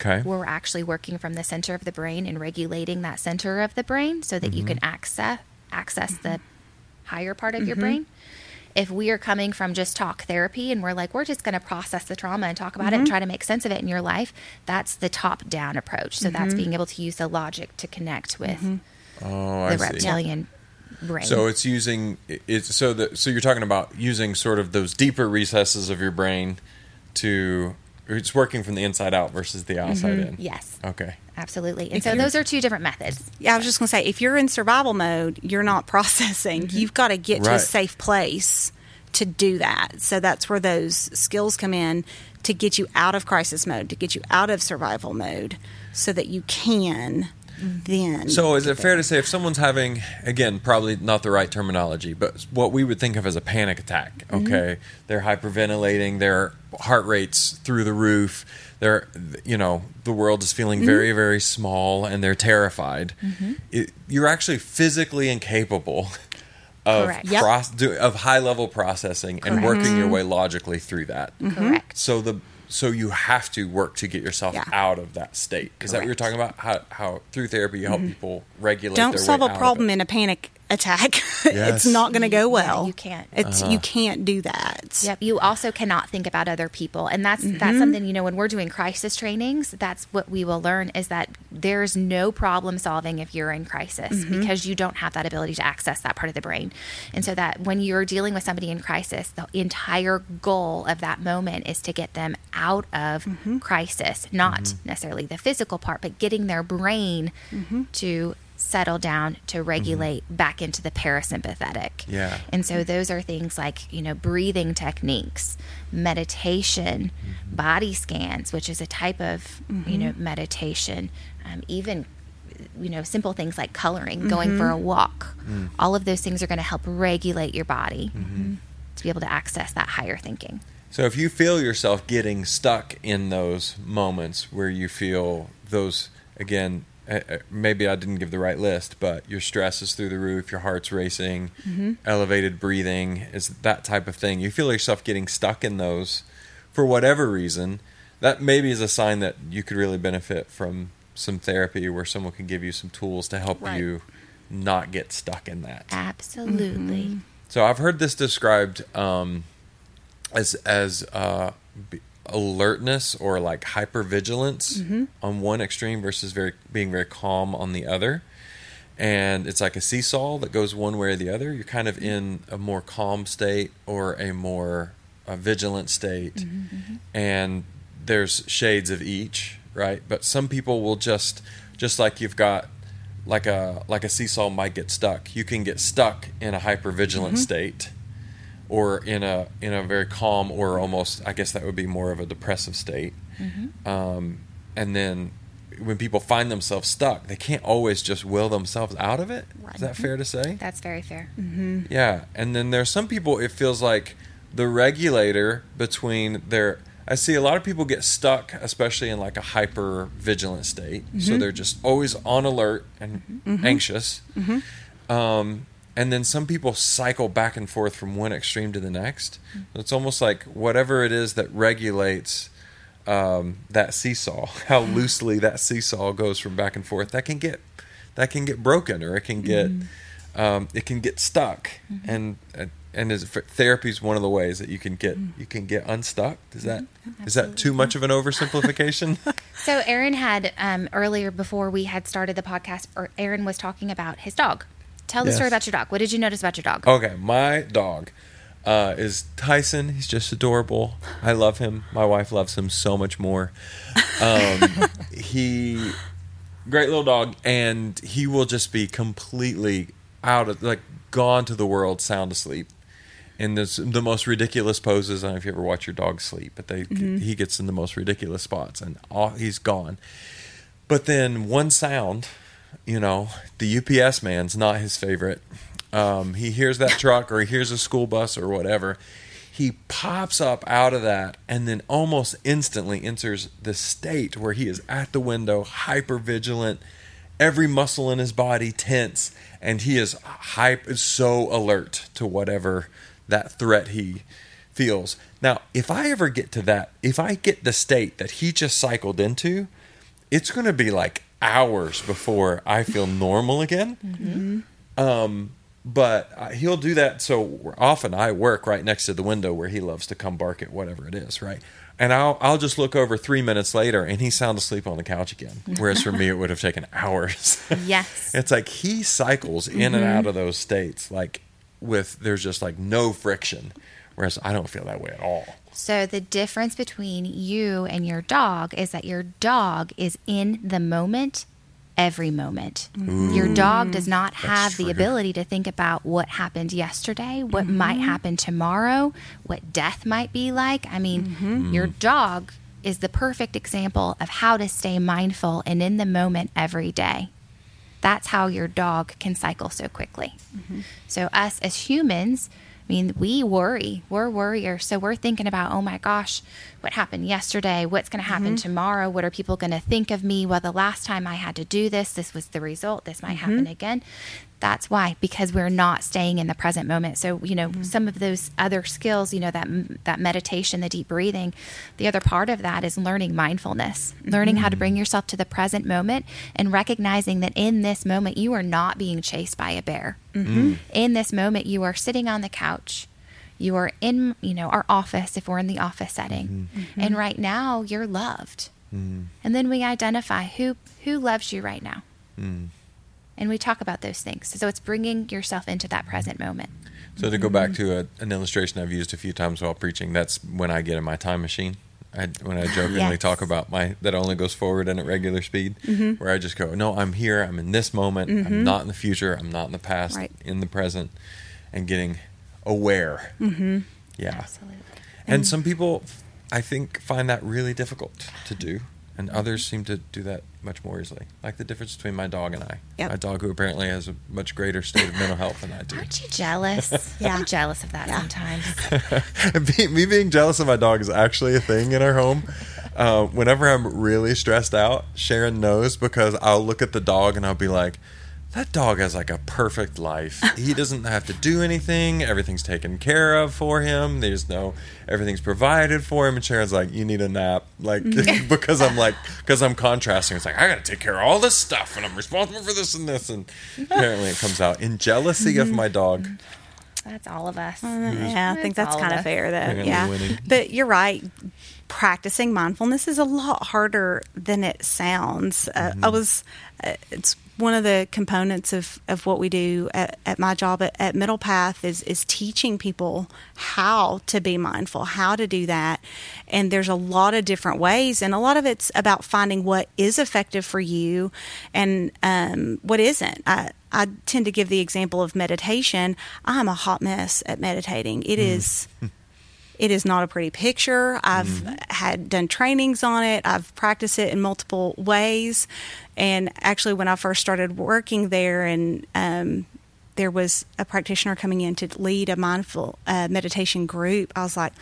Okay. where we're actually working from the center of the brain and regulating that center of the brain so that you mm-hmm. can access access the higher part of your brain. If we are coming from just talk therapy and we're like, we're just going to process the trauma and talk about it and mm-hmm. try to make sense of it in your life, that's the top down approach. So that's mm-hmm. being able to use the logic to connect with mm-hmm. Oh, I the see. reptilian brain. So it's using it's so that so you're talking about using sort of those deeper recesses of your brain to it's working from the inside out versus the outside in. yes, Okay. Absolutely. And If so those are two different methods. Yeah, I was just going to say, if you're in survival mode, you're not processing. Mm-hmm. You've got to get to a safe place to do that. So that's where those skills come in to get you out of crisis mode, to get you out of survival mode, so that you can mm-hmm. then. So is it fair to say if someone's having again probably not the right terminology, but what we would think of as a panic attack, mm-hmm. okay? They're hyperventilating, their heart rates through the roof. They're you know, the world is feeling mm-hmm. very very small and they're terrified. Mm-hmm. It, you're actually physically incapable of Yep. proc- do, of high level processing and Correct. working your mm-hmm. way logically through that. Correct. So the so you have to work to get yourself Yeah. out of that state. Is that what you're talking about? How how through therapy you help people regulate. don't their solve way a out problem in a panic attack. Yes. it's not going to go well. you can't. It's you uh-huh. can't do that. Yep. You also cannot think about other people, and that's that's mm-hmm. something you know when we're doing crisis trainings. That's what we will learn is that there's no problem solving if you're in crisis mm-hmm. because you don't have that ability to access that part of the brain, and so that when you're dealing with somebody in crisis, the entire goal of that moment is to get them out of mm-hmm. crisis, not necessarily the physical part, but getting their brain to settle down to mm-hmm. regulate back into the parasympathetic. Yeah. And so those are things like, you know, breathing techniques, meditation, mm-hmm. body scans, which is a type of, you know, mm-hmm. meditation, um, even you know, simple things like coloring, going for a walk. Mm. All of those things are going to help regulate your body to be able to access that higher thinking. So if you feel yourself getting stuck in those moments where you feel those again, maybe I didn't give the right list, but your stress is through the roof, your heart's racing, elevated breathing is that type of thing. You feel yourself getting stuck in those for whatever reason. That maybe is a sign that you could really benefit from some therapy where someone can give you some tools to help Right. you not get stuck in that. Absolutely. So I've heard this described um, as as uh, b- alertness or like hypervigilance mm-hmm. on one extreme versus very being very calm on the other. And it's like a seesaw that goes one way or the other. You're kind of mm-hmm. in a more calm state or a more uh, vigilant state, mm-hmm, and there's shades of each, right? But some people will just just like you've got like a like a seesaw might get stuck. You can get stuck in a hypervigilant state or in a in a very calm or almost I guess that would be more of a depressive state. Mm-hmm. Um, and then when people find themselves stuck, they can't always just will themselves out of it. Is Right. that fair to say? That's very fair. Mm-hmm. Yeah, and then there's some people it feels like the regulator between their I see a lot of people get stuck especially in like a hyper vigilant state. So mm-hmm. they're just always on alert and anxious. Um and then some people cycle back and forth from one extreme to the next. Mm-hmm. It's almost like whatever it is that regulates um, that seesaw, how mm-hmm. loosely that seesaw goes from back and forth, that can get that can get broken or it can get mm-hmm. um, it can get stuck. And and and is therapy is one of the ways that you can get mm. you can get unstuck. Is that oh, is that too much of an oversimplification? So Aaron had um, earlier before we had started the podcast, er, or Aaron was talking about his dog. Tell the Yes. story about your dog. What did you notice about your dog? Okay, my dog uh, is Tyson. He's just adorable. I love him. My wife loves him so much more. Um, he, great little dog, and he will just be completely out of like gone to the world, sound asleep. In this, the most ridiculous poses. I don't know if you ever watch your dog sleep, but they he gets in the most ridiculous spots, and all, he's gone. But then one sound, you know, the UPS man's not his favorite. Um, he hears that truck or he hears a school bus or whatever. He pops up out of that and then almost instantly enters the state where he is at the window, hyper vigilant, every muscle in his body tense, and he is hype so alert to whatever that threat he feels. Now, if I ever get to that, if I get the state that he just cycled into, it's going to be like hours before I feel normal again. Um, but uh, he'll do that so often. I work right next to the window where he loves to come bark at whatever it is, right? And I'll I'll just look over three minutes later, and he's sound asleep on the couch again. Whereas for me, it would have taken hours. Yes. it's like he cycles in and out of those states, like with there's just like no friction. Whereas I don't feel that way at all. So the difference between you and your dog is that your dog is in the moment every moment. Mm. Your dog does not have the ability to think about what happened yesterday, what mm-hmm. might happen tomorrow, what death might be like. I mean, mm-hmm. your dog is the perfect example of how to stay mindful and in the moment every day. That's how your dog can cycle so quickly. Mm-hmm. So, us as humans, I mean, we worry. We're worriers. So, we're thinking about, oh my gosh, what happened yesterday? What's going to happen mm-hmm. tomorrow? What are people going to think of me? Well, the last time I had to do this, this was the result. This might mm-hmm. happen again. That's why, because we're not staying in the present moment. So, you know, mm-hmm. some of those other skills, you know, that that meditation, the deep breathing, the other part of that is learning mindfulness, learning how to bring mm. yourself to the present moment and recognizing that in this moment you are not being chased by a bear. Mm-hmm. Mm. In this moment, you are sitting on the couch. You are in, you know, our office if we're in the office setting. Mm-hmm. And right now, you're loved. Mm. And then we identify who who loves you right now. And we talk about those things. So it's bringing yourself into that present moment. So to go back to a, an illustration I've used a few times while preaching, that's when I get in my time machine. I, when I jokingly Yes. talk about my that only goes forward and at regular speed, Mm-hmm. where I just go, no, I'm here, I'm in this moment, I'm not in the future, I'm not in the past, Right. in the present, and getting aware. Mm-hmm. Yeah, Absolutely. and some people, I think, find that really difficult to do, and others seem to do that much more easily. Like the difference between my dog and I. Yep. My dog, who apparently has a much greater state of mental health than I do. Aren't you jealous? Yeah. I'm jealous of that Yeah. sometimes. Be- me being jealous of my dog is actually a thing in our home. Uh, whenever I'm really stressed out, Sharon knows because I'll look at the dog and I'll be like, that dog has like a perfect life. He doesn't have to do anything. Everything's taken care of for him. There's no, everything's provided for him. And Sharon's like, you need a nap. Like, because I'm like, because I'm contrasting. It's like, I got to take care of all this stuff and I'm responsible for this and this. And apparently it comes out in jealousy of my dog. That's all of us. Yeah, I think That's that's kind of of us. fair, They're though. gonna Yeah, winning. but you're right. Practicing mindfulness is a lot harder than it sounds. Uh, I was. Uh, it's one of the components of, of what we do at, at my job at, at Middle Path is is teaching people how to be mindful, how to do that, and there's a lot of different ways, and a lot of it's about finding what is effective for you, and um, what isn't. I, I tend to give the example of meditation. I'm a hot mess at meditating. It is. It is not a pretty picture. I've had done trainings on it. I've practiced it in multiple ways. And actually, when I first started working there, and um, there was a practitioner coming in to lead a mindful uh, meditation group, I was like,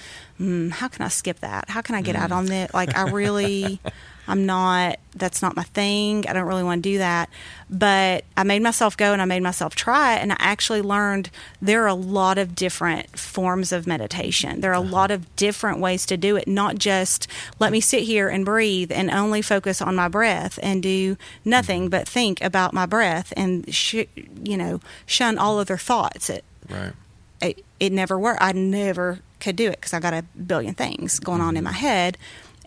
mm, "How can I skip that? How can I get out on that? Like, I really, I'm not. That's not my thing. I don't really want to do that." But I made myself go and I made myself try it, and I actually learned there are a lot of different forms of meditation. There are a uh-huh. lot of different ways to do it, not just let me sit here and breathe and only focus on my breath and do nothing mm-hmm. but think about my breath and sh- you know shun all other thoughts. It, Right. it, it never worked. I never could do it because I got a billion things going on in mm-hmm. my head,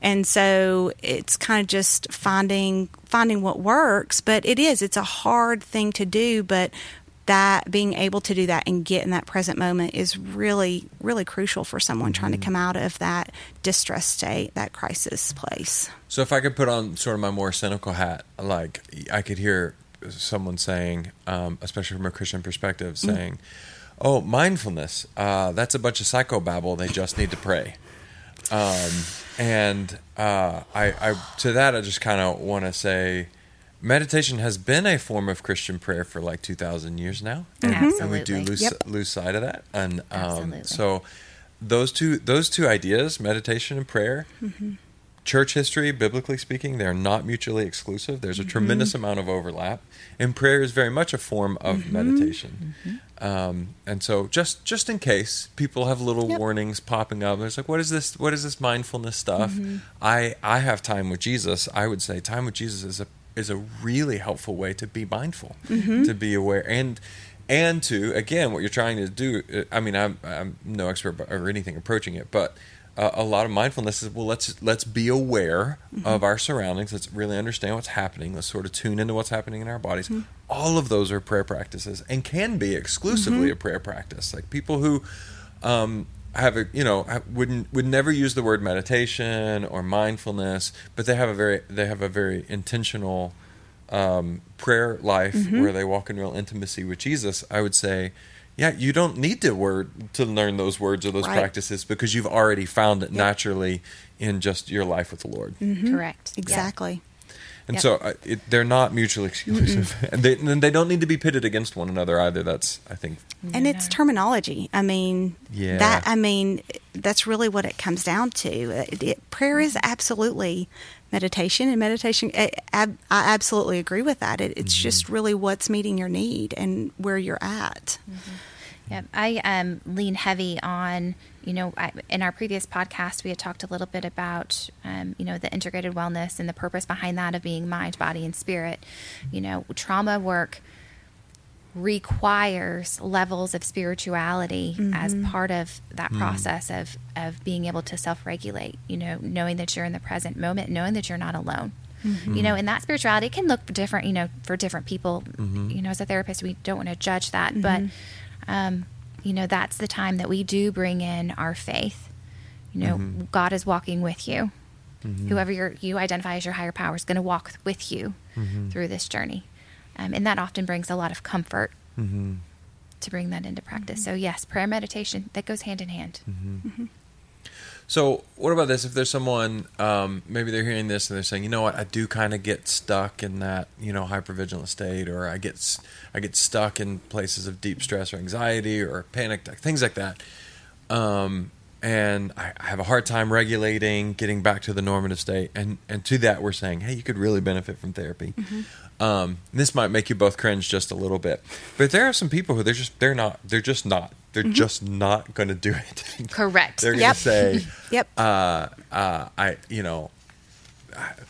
and so it's kind of just finding finding what works. But it is it's a hard thing to do, but that being able to do that and get in that present moment is really really crucial for someone trying to come out of that distress state, that crisis place. So if I could put on sort of my more cynical hat, like I could hear someone saying, um, especially from a Christian perspective, saying, "Oh, mindfulness, uh, that's a bunch of psychobabble. They just need to pray." Um, and uh, I, I, to that, I just kind of want to say, meditation has been a form of Christian prayer for like two thousand years now, and, and we do lose Yep. lose sight of that. And um, so, those two those two ideas, meditation and prayer, church history, biblically speaking, they're not mutually exclusive. There's a mm-hmm. tremendous amount of overlap, and prayer is very much a form of mm-hmm. meditation. Mm-hmm. Um, and so, just just in case people have little Yep. warnings popping up, there's like, what is this? What is this mindfulness stuff? I I have time with Jesus. I would say time with Jesus is a is a really helpful way to be mindful, to be aware, and and to again what you're trying to do. uh, I mean, I'm I'm no expert or anything approaching it, but uh, a lot of mindfulness is well let's let's be aware of our surroundings. Let's really understand what's happening. Let's sort of tune into what's happening in our bodies. All of those are prayer practices and can be exclusively a prayer practice. Like people who um, have a you know wouldn't would never use the word meditation or mindfulness but they have a very they have a very intentional um, prayer life where they walk in real intimacy with Jesus, I would say, yeah, you don't need to word to learn those words or those Right. practices because you've already found it naturally in just your life with the Lord. Correct. Yeah. Exactly. And Yep. so uh, it, they're not mutually exclusive, and they and they don't need to be pitted against one another either. That's I think and it's terminology. I mean, Yeah. that I mean, that's really what it comes down to. It, it- prayer is absolutely meditation, and meditation. I, I I absolutely agree with that. It, it's just really what's meeting your need and where you're at. Yep. I um, lean heavy on, you know, I, in our previous podcast, we had talked a little bit about, um, you know, the integrated wellness and the purpose behind that of being mind, body, and spirit. You know, trauma work requires levels of spirituality as mm-hmm. part of that mm. process of of being able to self-regulate you know knowing that you're in the present moment knowing that you're not alone. Mm-hmm. You know and that spirituality can look different you know for different people. Mm-hmm. You know as a therapist we don't want to judge that but um, you know that's the time that we do bring in our faith. You know god is walking with you. Whoever you you identify as your higher power is going to walk with you through this journey um, and that often brings a lot of comfort to bring that into practice so yes prayer meditation that goes hand in hand So, what about this? If there's someone, um, maybe they're hearing this and they're saying, you know what, I do kind of get stuck in that, you know, hypervigilant state, or I get, s- I get stuck in places of deep stress or anxiety or panic, things like that. Um, and I, I have a hard time regulating, getting back to the normative state. And and to that, we're saying, hey, you could really benefit from therapy. Um, this might make you both cringe just a little bit, but there are some people who they're just they're not they're just not they're just not going to do it. correct They're going Yep. to say, Yep. uh, uh, I, you know,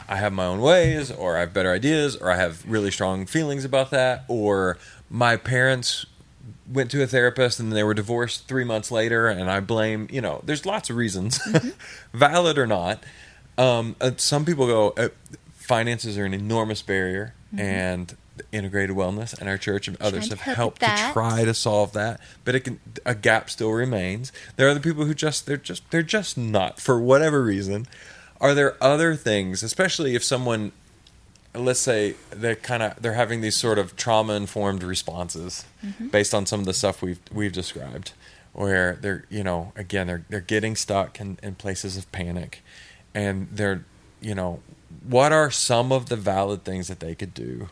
I- have my own ways, or I have better ideas, or I have really strong feelings about that, or my parents went to a therapist and they were divorced three months later, and I blame, you know, there's lots of reasons, valid or not. Um, uh, some people go, uh, finances are an enormous barrier, and integrated wellness and our church and others have helped to try to solve that but it can a gap still remains. There are other people who just they're just they're just not for whatever reason. Are there other things especially if someone let's say they're kind of they're having these sort of trauma informed responses based on some of the stuff we've we've described where they're you know again they're they're getting stuck in, in places of panic and they're you know what are some of the valid things that they could do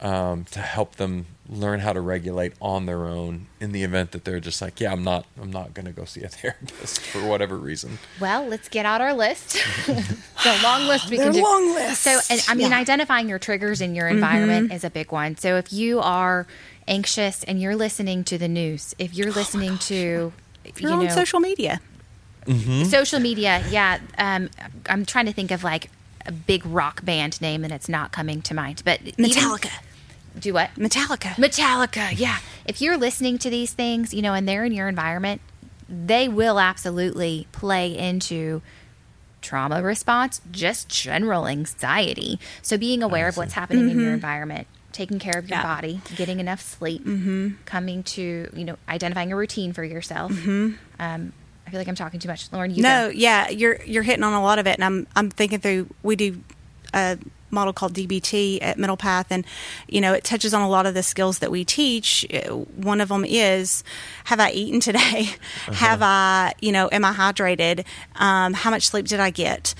um, to help them learn how to regulate on their own in the event that they're just like, yeah, I'm not, I'm not going to go see a therapist for whatever reason. Well, let's get out our list. it's a long list we They're can do. long lists. So, and I mean, Yeah. identifying your triggers in your environment is a big one. So, if you are anxious and you're listening to the news, if you're listening to, If you're you on know, social media. social media, yeah, um, I'm trying to think of like a big rock band name, and it's not coming to mind. But even- Metallica. do what? Metallica. Metallica, yeah. If you're listening to these things, you know, and they're in your environment, they will absolutely play into trauma response, just general anxiety. So being aware of what's happening in your mm-hmm. environment, taking care of your Yeah. body, getting enough sleep, mm-hmm. coming to, you know, identifying a routine for yourself. Mm-hmm. Um, I feel like I'm talking too much. Lauren, you no, go. yeah, you're you're hitting on a lot of it, and I'm I'm thinking through. We do a model called DBT at Middle Path, and you know it touches on a lot of the skills that we teach. Uh, One of them is, have I eaten today? Have I, you know, am I hydrated? Um, how much sleep did I get?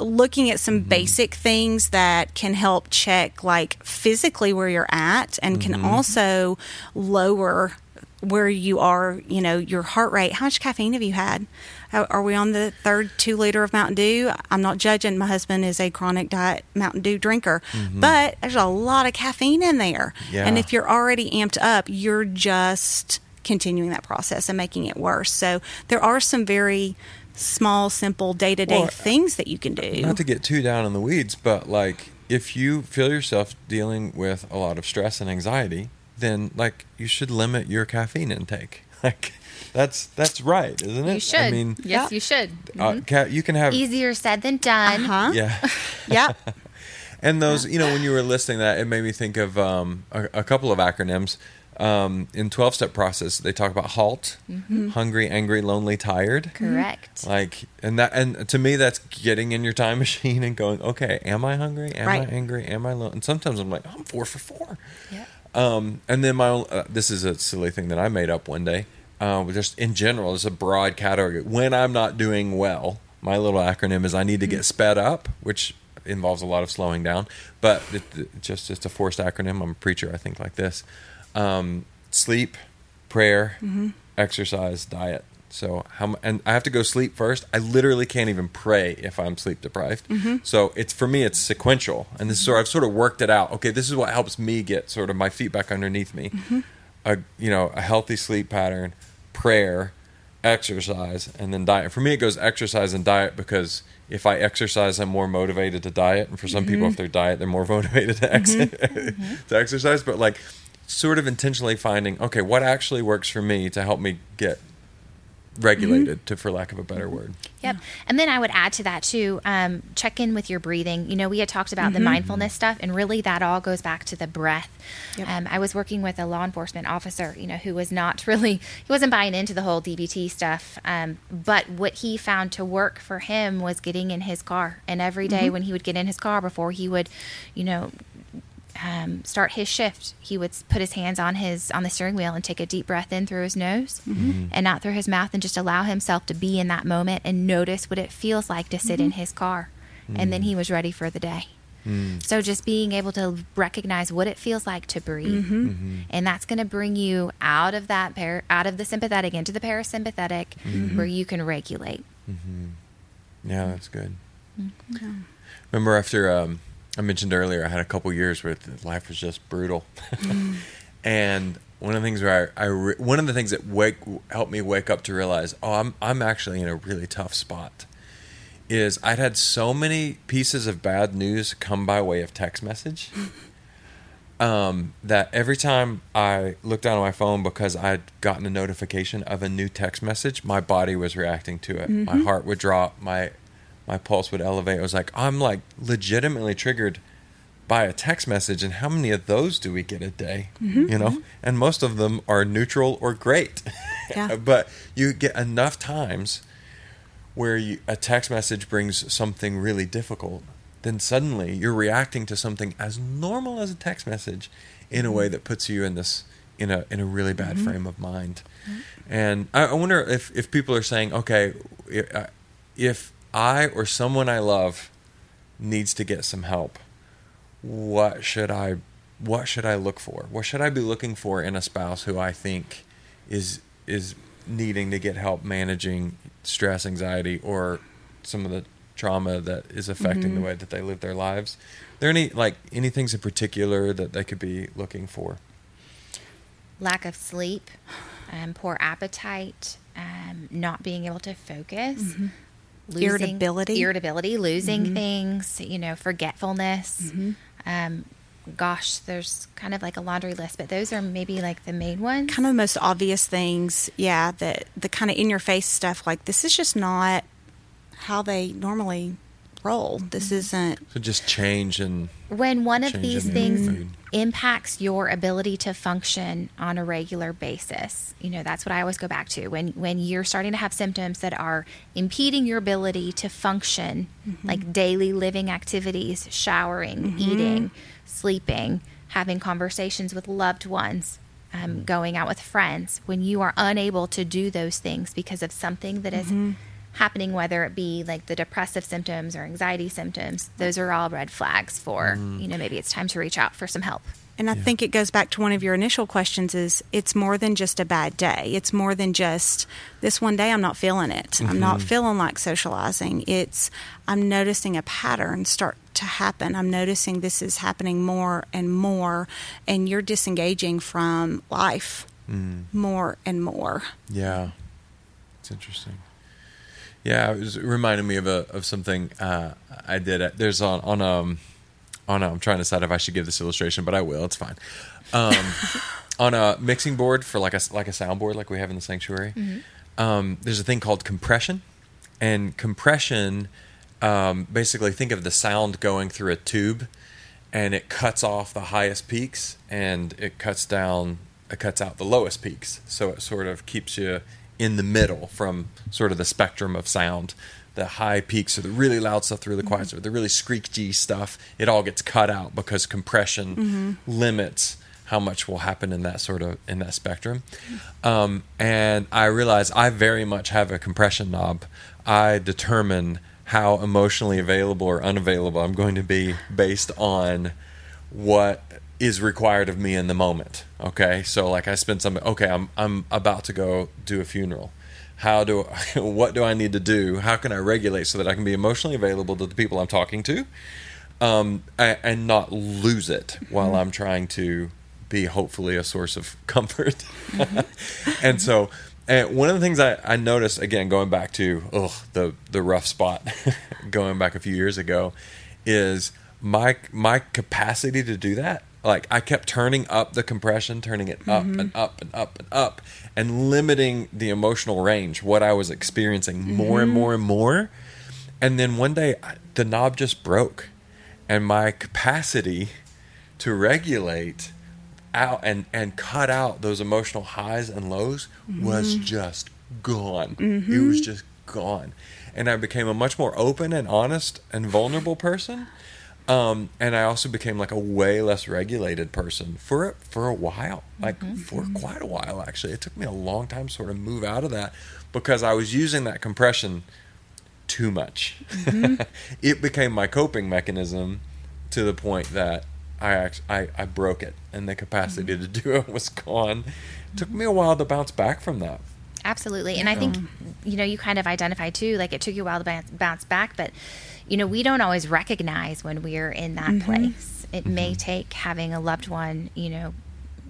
Looking at some basic things that can help check like physically where you're at, and can also lower where you are, you know, your heart rate. How much caffeine have you had? Are we on the third two liter of Mountain Dew? I'm not judging. My husband is a chronic diet Mountain Dew drinker, mm-hmm. but there's a lot of caffeine in there. Yeah. And if you're already amped up, you're just continuing that process and making it worse. So there are some very small, simple day to day things that you can do. Not to get too down in the weeds, but like if you feel yourself dealing with a lot of stress and anxiety, then like you should limit your caffeine intake. Like that's that's right, isn't it? You should. I mean, yes, Yeah. you should. uh, ca- you can have Easier said than done. huh? yeah. Yeah. And those, you know, when you were listing that, it made me think of um, a, a couple of acronyms. Um, in 12 step process, they talk about HALT, hungry, angry, lonely, tired. Correct. Like, and that, and to me, that's getting in your time machine and going, okay, am I hungry? Am Right. I angry? Am I lonely? And sometimes I'm like, I'm four for four. Yeah. Um, and then my own, uh, this is a silly thing that I made up one day. Uh, just in general, it's a broad category. When I'm not doing well, my little acronym is I need to get sped up, which involves a lot of slowing down. But it, it just just a forced acronym. I'm a preacher. I think like this: um, sleep, prayer, exercise, diet. So how and I have to go sleep first. I literally can't even pray if I'm sleep deprived. Mm-hmm. So it's for me it's sequential, and this is sort I've sort of worked it out. Okay, this is what helps me get sort of my feet back underneath me. Mm-hmm. A you know a healthy sleep pattern, prayer, exercise, and then diet. For me, it goes exercise and diet because if I exercise, I'm more motivated to diet, and for some people, mm-hmm. if they're diet, they're more motivated to, ex- to exercise. But like sort of intentionally finding okay what actually works for me to help me get regulated to for lack of a better word Yep. And then I would add to that too, um, check in with your breathing. You know, we had talked about the mindfulness stuff, and really that all goes back to the breath. Yep. Um, I was working with a law enforcement officer, you know, who was not really, he wasn't buying into the whole DBT stuff. Um, but what he found to work for him was getting in his car. And every day when he would get in his car before he would, you know, um, start his shift, he would put his hands on his on the steering wheel and take a deep breath in through his nose mm-hmm. Mm-hmm. and not through his mouth, and just allow himself to be in that moment and notice what it feels like to sit in mm-hmm. his car. Mm. And then he was ready for the day. Mm. So just being able to recognize what it feels like to breathe, and that's going to bring you out of that par- out of the sympathetic into the parasympathetic, where you can regulate. Yeah, that's good. Remember after um, I mentioned earlier, I had a couple years where life was just brutal, and one of the things where I, I re- one of the things that wake helped me wake up to realize, oh, I'm I'm actually in a really tough spot. Is I'd had so many pieces of bad news come by way of text message. Um, that every time I looked down at my phone because I'd gotten a notification of a new text message, my body was reacting to it. My heart would drop, my my pulse would elevate. I was like, I'm like legitimately triggered by a text message, and how many of those do we get a day? Mm-hmm. You know, mm-hmm. and most of them are neutral or great. Yeah. but you get enough times where you, a text message brings something really difficult, then suddenly you're reacting to something as normal as a text message in a way mm-hmm. that puts you in this in a in a really bad frame of mind. And I, I wonder if if people are saying, okay, uh, if I or someone I love needs to get some help, what should I what should I look for? What should I be looking for in a spouse who I think is is needing to get help managing stress, anxiety, or some of the trauma that is affecting the way that they live their lives? Are there any like anything's in particular that they could be looking for? lack of sleep, um, poor appetite, um, not being able to focus, losing, Irritability. irritability, losing things, you know, forgetfulness. Mm-hmm. Um, gosh, there's kind of like a laundry list, but those are maybe like the main ones. kind of the most obvious things, yeah, that the kind of in your face stuff like this is just not how they normally roll. This mm-hmm. isn't So just change and when one of these things food. impacts your ability to function on a regular basis you know that's what i always go back to. When when you're starting to have symptoms that are impeding your ability to function mm-hmm. like daily living activities showering mm-hmm. eating sleeping having conversations with loved ones um, going out with friends when you are unable to do those things because of something that is happening, whether it be like the depressive symptoms or anxiety symptoms, those are all red flags for, mm. you know, maybe it's time to reach out for some help. And I think it goes back to one of your initial questions is it's more than just a bad day. It's more than just this one day I'm not feeling it. I'm not mm-hmm. feeling like socializing. It's I'm noticing a pattern start to happen. I'm noticing this is happening more and more and you're disengaging from life mm. more and more. Yeah, it's interesting. Yeah, it was reminding me of a of something uh, I did. There's on on um on a, I'm trying to decide if I should give this illustration, but I will. It's fine. Um, on a mixing board for like a like a soundboard like we have in the sanctuary. Um, there's a thing called compression, and compression um, basically think of the sound going through a tube, and it cuts off the highest peaks and it cuts down it cuts out the lowest peaks. So it sort of keeps you in the middle from sort of the spectrum of sound. The high peaks or the really loud stuff, the really quiet stuff, the really screechy stuff. It all gets cut out because compression limits how much will happen in that sort of in that spectrum. Um, and I realize I very much have a compression knob. I determine how emotionally available or unavailable I'm going to be based on what is required of me in the moment. Okay, so like I spend some. Okay, I'm I'm about to go do a funeral. How do what do I need to do? How can I regulate so that I can be emotionally available to the people I'm talking to, um, and not lose it while I'm trying to be hopefully a source of comfort. and so, and one of the things I, I noticed again going back to ugh, the the rough spot, going back a few years ago, is my my capacity to do that like I kept turning up the compression, turning it up and mm-hmm. up and up and up, and limiting the emotional range, what I was experiencing more and mm-hmm. more and more. And then one day, the knob just broke, and my capacity to regulate out and and cut out those emotional highs and lows was mm-hmm. just gone. It was just gone, and I became a much more open and honest and vulnerable person. Um, and I also became like a way less regulated person for for a while, like mm-hmm. for mm-hmm. quite a while actually. It took me a long time to sort of move out of that because I was using that compression too much. Mm-hmm. it became my coping mechanism to the point that I act- I, I broke it and the capacity to do it was gone. It took me a while to bounce back from that. Absolutely. And I um, think, you know, you kind of identify too, like it took you a while to bounce back, but, you know, we don't always recognize when we're in that mm-hmm. place. It may mm-hmm. take having a loved one, you know,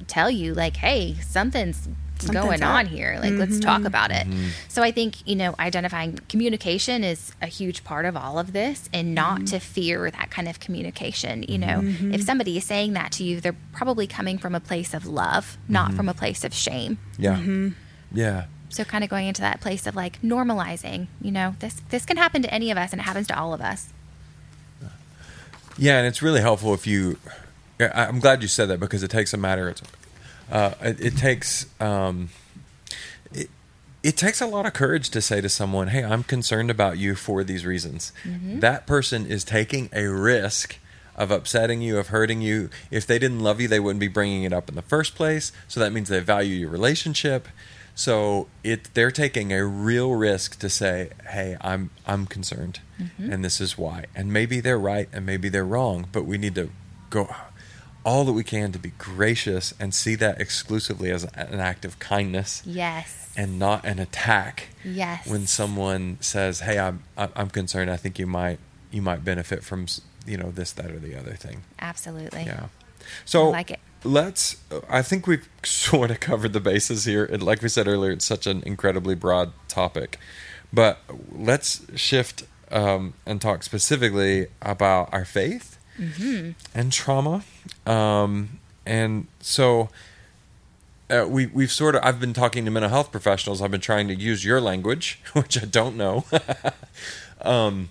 tell you, like, hey, something's, Something's going up. on here. Like, let's mm-hmm. talk about it. So I think, you know, identifying communication is a huge part of all of this and not to fear that kind of communication. You know, if somebody is saying that to you, they're probably coming from a place of love, not from a place of shame. Yeah. Yeah. So kind of going into that place of like normalizing, you know, this this can happen to any of us and it happens to all of us. Yeah, and it's really helpful if you. I'm glad you said that because it takes a matter. It's, uh, it, it takes um, it, it takes a lot of courage to say to someone, "Hey, I'm concerned about you for these reasons." That person is taking a risk of upsetting you, of hurting you. If they didn't love you, they wouldn't be bringing it up in the first place. So that means they value your relationship. So it they're taking a real risk to say, "Hey, I'm I'm concerned, mm-hmm. and this is why." And maybe they're right, and maybe they're wrong, but we need to go all that we can to be gracious and see that exclusively as an act of kindness Yes. and not an attack. Yes. When someone says, "Hey, I'm I'm I'm concerned. I think you might you might benefit from you know this, that, or the other thing." Absolutely. Yeah. So I like it. Let's. I think we've sort of covered the bases here. And like we said earlier, it's such an incredibly broad topic. But let's shift um, and talk specifically about our faith Mm-hmm. and trauma. Um, and so uh, we we've sort of I've been talking to mental health professionals. I've been trying to use your language, which I don't know. um,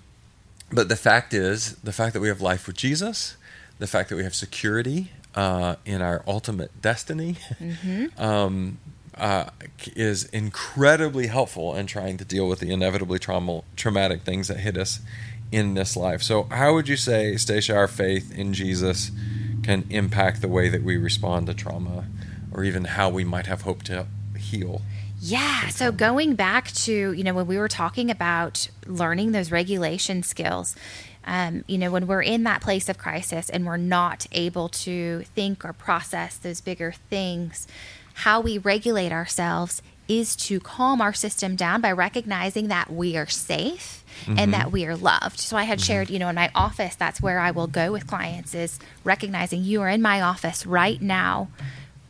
but the fact is, the fact that we have life with Jesus, the fact that we have security uh, in our ultimate destiny, um, uh, is incredibly helpful in trying to deal with the inevitably trauma, traumatic things that hit us in this life. So, how would you say, Stacia, our faith in Jesus can impact the way that we respond to trauma, or even how we might have hope to heal? Yeah. So going back to, you know, when we were talking about learning those regulation skills, um, you know, when we're in that place of crisis and we're not able to think or process those bigger things, how we regulate ourselves is to calm our system down by recognizing that we are safe and that we are loved. So I had shared, you know, in my office, that's where I will go with clients is recognizing you are in my office right now.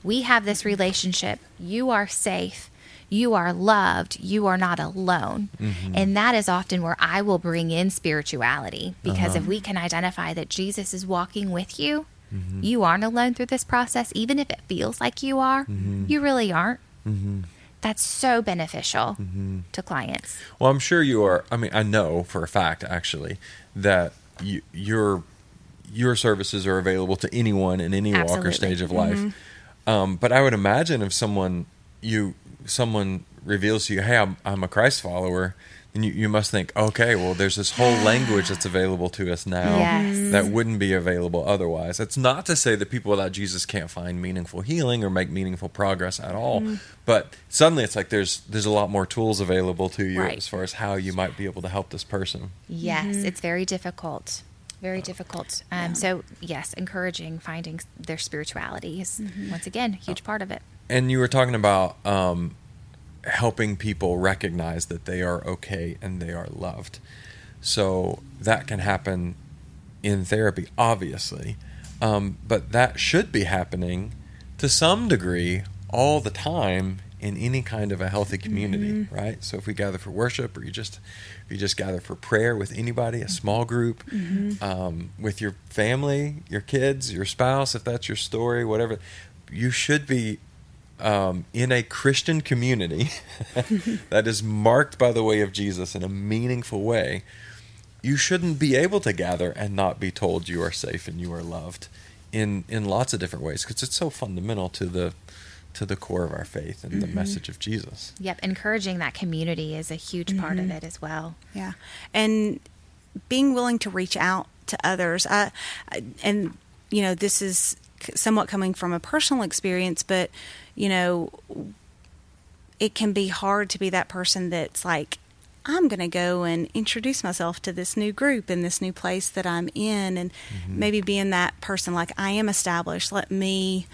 We have this relationship. You are safe. You are loved. You are not alone. Mm-hmm. And that is often where I will bring in spirituality because if uh-huh. we can identify that Jesus is walking with you, mm-hmm. you aren't alone through this process, even if it feels like you are, mm-hmm. you really aren't. That's so beneficial to clients. Well, I'm sure you are. I mean, I know for a fact actually that you, your your services are available to anyone in any walk or stage of life. Um, but I would imagine if someone you someone reveals to you, "Hey, I'm I'm a Christ follower," then you, you must think, "Okay, well, there's this whole language that's available to us now Yes. that wouldn't be available otherwise." It's not to say that people without Jesus can't find meaningful healing or make meaningful progress at all, mm. but suddenly it's like there's there's a lot more tools available to you Right. as far as how you might be able to help this person. Yes, mm-hmm. it's very difficult. Very difficult. Um, So, yes, encouraging finding their spirituality is, mm-hmm. once again, a huge oh. part of it. And you were talking about um, helping people recognize that they are okay and they are loved. So that can happen in therapy, obviously, um, but that should be happening to some degree all the time in any kind of a healthy community, right? So if we gather for worship, or you just if you just gather for prayer with anybody, a small group, um, with your family, your kids, your spouse, if that's your story, whatever, you should be um, in a Christian community that is marked by the way of Jesus in a meaningful way, you shouldn't be able to gather and not be told you are safe and you are loved in in lots of different ways because it's so fundamental to the to the core of our faith and the message of Jesus. Yep, encouraging that community is a huge part Mm-hmm. of it as well. Yeah, and being willing to reach out to others. I, I- and you know, this is c- somewhat coming from a personal experience, but you know, it can be hard to be that person that's like, I'm going to go and introduce myself to this new group in this new place that I'm in, and mm-hmm. maybe being that person like I am established. Let me,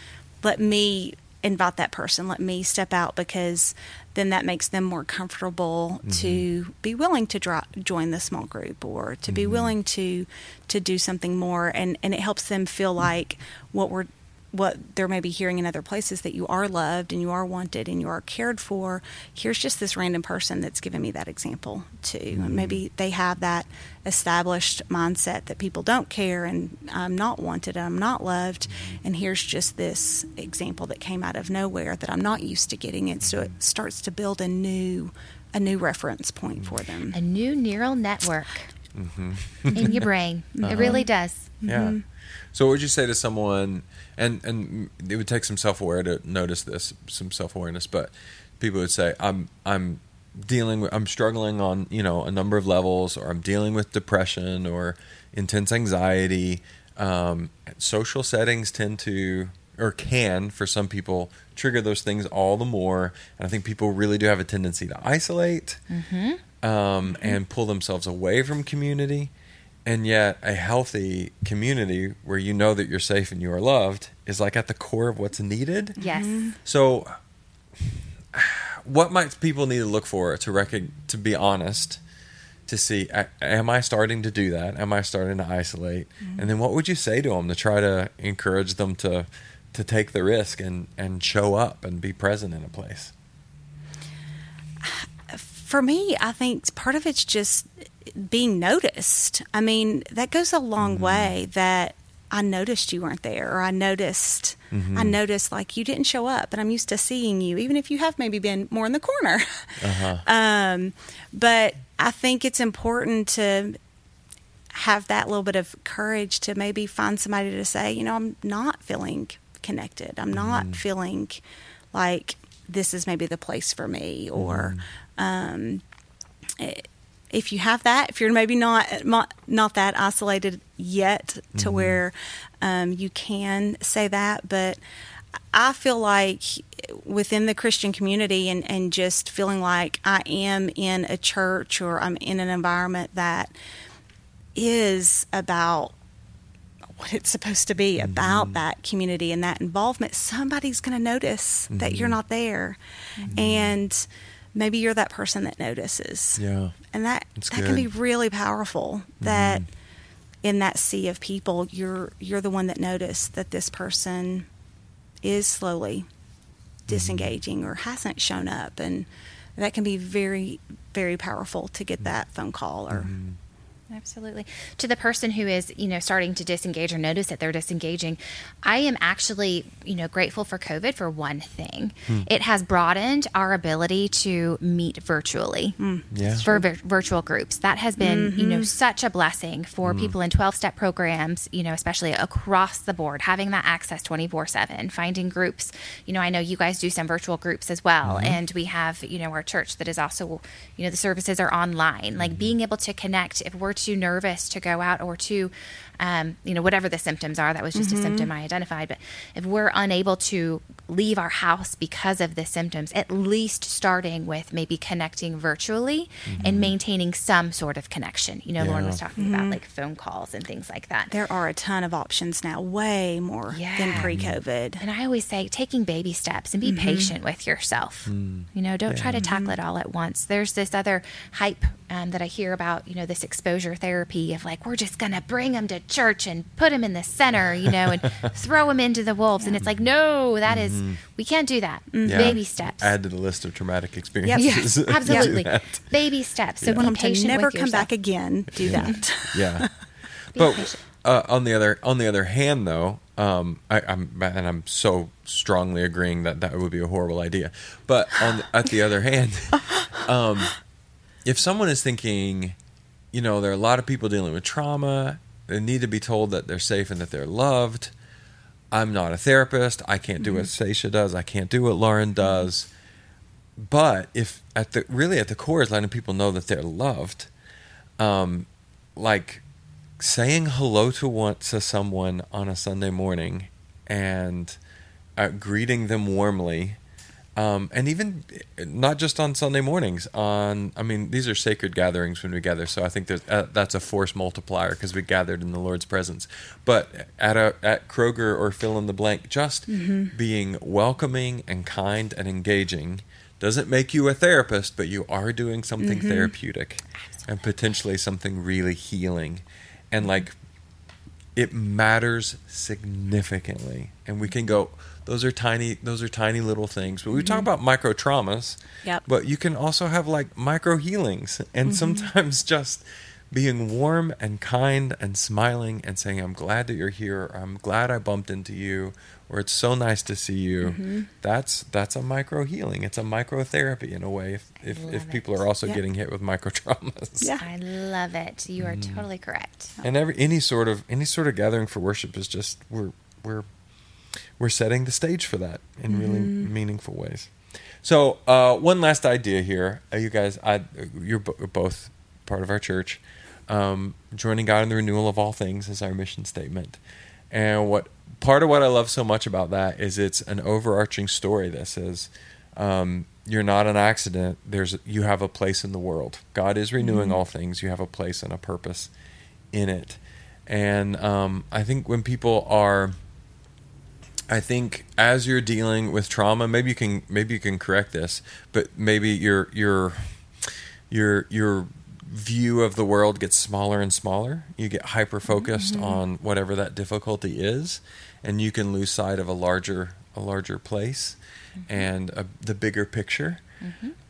let me invite that person. Let me step out because then that makes them more comfortable to mm-hmm. be willing to dro- join the small group or to be mm-hmm. willing to to do something more, and and it helps them feel mm-hmm. like what we're what they're maybe hearing in other places that you are loved and you are wanted and you are cared for. Here's just this random person that's given me that example too. And maybe they have that established mindset that people don't care and I'm not wanted and I'm not loved. And here's just this example that came out of nowhere that I'm not used to getting. And so it starts to build a new a new reference point for them. A new neural network Mm-hmm. in your brain. Uh-huh. It really does. Yeah. So, what would you say to someone, and and it would take some self aware to notice this, some self awareness, but people would say, "I'm I'm dealing with, I'm struggling on you know a number of levels, or I'm dealing with depression or intense anxiety." Um, social settings tend to or can for some people trigger those things all the more, and I think people really do have a tendency to isolate um, and pull themselves away from community. And yet, a healthy community where you know that you're safe and you are loved is like at the core of what's needed. Yes. Mm-hmm. So, what might people need to look for to recog- to be honest, to see am I starting to do that? Am I starting to isolate? Mm-hmm. And then what would you say to them to try to encourage them to to take the risk and and show up and be present in a place? for me, I think part of it's just being noticed. I mean, that goes a long way that I noticed you weren't there, or I noticed, I noticed like you didn't show up, and I'm used to seeing you, even if you have maybe been more in the corner. Uh-huh. um, but I think it's important to have that little bit of courage to maybe find somebody to say, you know, I'm not feeling connected. I'm not feeling like this is maybe the place for me, or um, eh, if you have that, if you're maybe not not, not that isolated yet to where um, you can say that, but I feel like within the Christian community and, and just feeling like I am in a church or I'm in an environment that is about what it's supposed to be about that community and that involvement, somebody's going to notice that you're not there. And maybe you're that person that notices. Yeah. And that, That's that can be really powerful that mm-hmm. in that sea of people, you're, you're the one that noticed that this person is slowly mm-hmm. disengaging or hasn't shown up. And that can be very, very powerful to get mm-hmm. that phone call or Absolutely. To the person who is, you know, starting to disengage or notice that they're disengaging, I am actually, you know, grateful for COVID for one thing. Hmm. It has broadened our ability to meet virtually hmm. Yeah. for vir- virtual groups. That has been, you know, mm-hmm. such a blessing for hmm. people in 12 step programs, you know, especially across the board, having that access 24 7, finding groups. You know, I know you guys do some virtual groups as well. Mm-hmm. And we have, you know, our church that is also, you know, the services are online. Like mm-hmm. being able to connect if we're too nervous to go out or too, um, you know, whatever the symptoms are, that was just a symptom I identified. But if we're unable to leave our house because of the symptoms, at least starting with maybe connecting virtually and mm-hmm. maintaining some sort of connection. You know, Lauren was talking about mm-hmm. like phone calls and things like that. there are a ton of options now, way more than pre COVID. And I always say, taking baby steps and be mm-hmm. patient with yourself. Mm. You know, don't try to tackle it all at once. There's this other hype um, that I hear about, you know, this exposure therapy of like, we're just going to bring them to church and put them in the center, you know, and throw them into the wolves. And it's like, no, that is We can't do that. Yeah. Baby steps. Add to the list of traumatic experiences. yes, to absolutely. Baby steps. So Yeah. be want them to never with come back again. Do that. Yeah. Be but uh, on the other on the other hand, though, um, I, I'm and I'm so strongly agreeing that that would be a horrible idea. But on the, at the other hand, um, if someone is thinking, you know, there are a lot of people dealing with trauma, they need to be told that they're safe and that they're loved. I'm not a therapist. I can't do what Stacia does. I can't do what Lauren does. But if at the really at the core is letting people know that they're loved, um, like saying hello to one to someone on a Sunday morning and uh, greeting them warmly, um, and even not just on Sunday mornings. On I mean, these are sacred gatherings when we gather, so I think there's, uh, that's a force multiplier because we gathered in the Lord's presence. But at a at Kroger or fill in the blank, just being welcoming and kind and engaging doesn't make you a therapist, but you are doing something therapeutic and potentially something really healing. And like it matters significantly. And we can go those are tiny those are tiny little things. But we talk mm-hmm. about micro traumas. Yep. But you can also have like micro healings and mm-hmm. sometimes just being warm and kind and smiling and saying I'm glad that you're here or I'm glad I bumped into you or it's so nice to see you. Mm-hmm. That's that's a micro healing. It's a micro therapy in a way if if, if people it. are also Yep. getting hit with micro traumas. Yeah. I love it. You Mm. are totally correct. and every any sort of any sort of gathering for worship is just we're we're we're setting the stage for that in really meaningful ways. So uh, one last idea here, uh, you guys, I you're bo- both part of our church. Um, joining God in the renewal of all things is our mission statement, and what part of what I love so much about that is it's an overarching story that says. Um, you're not an accident. There's you have a place in the world. God is renewing all things. You have a place and a purpose in it. And um, I think when people are, I think as you're dealing with trauma, maybe you can maybe you can correct this, but maybe your your your your view of the world gets smaller and smaller. You get hyper focused on whatever that difficulty is, and you can lose sight of a larger a larger place and a, the bigger picture.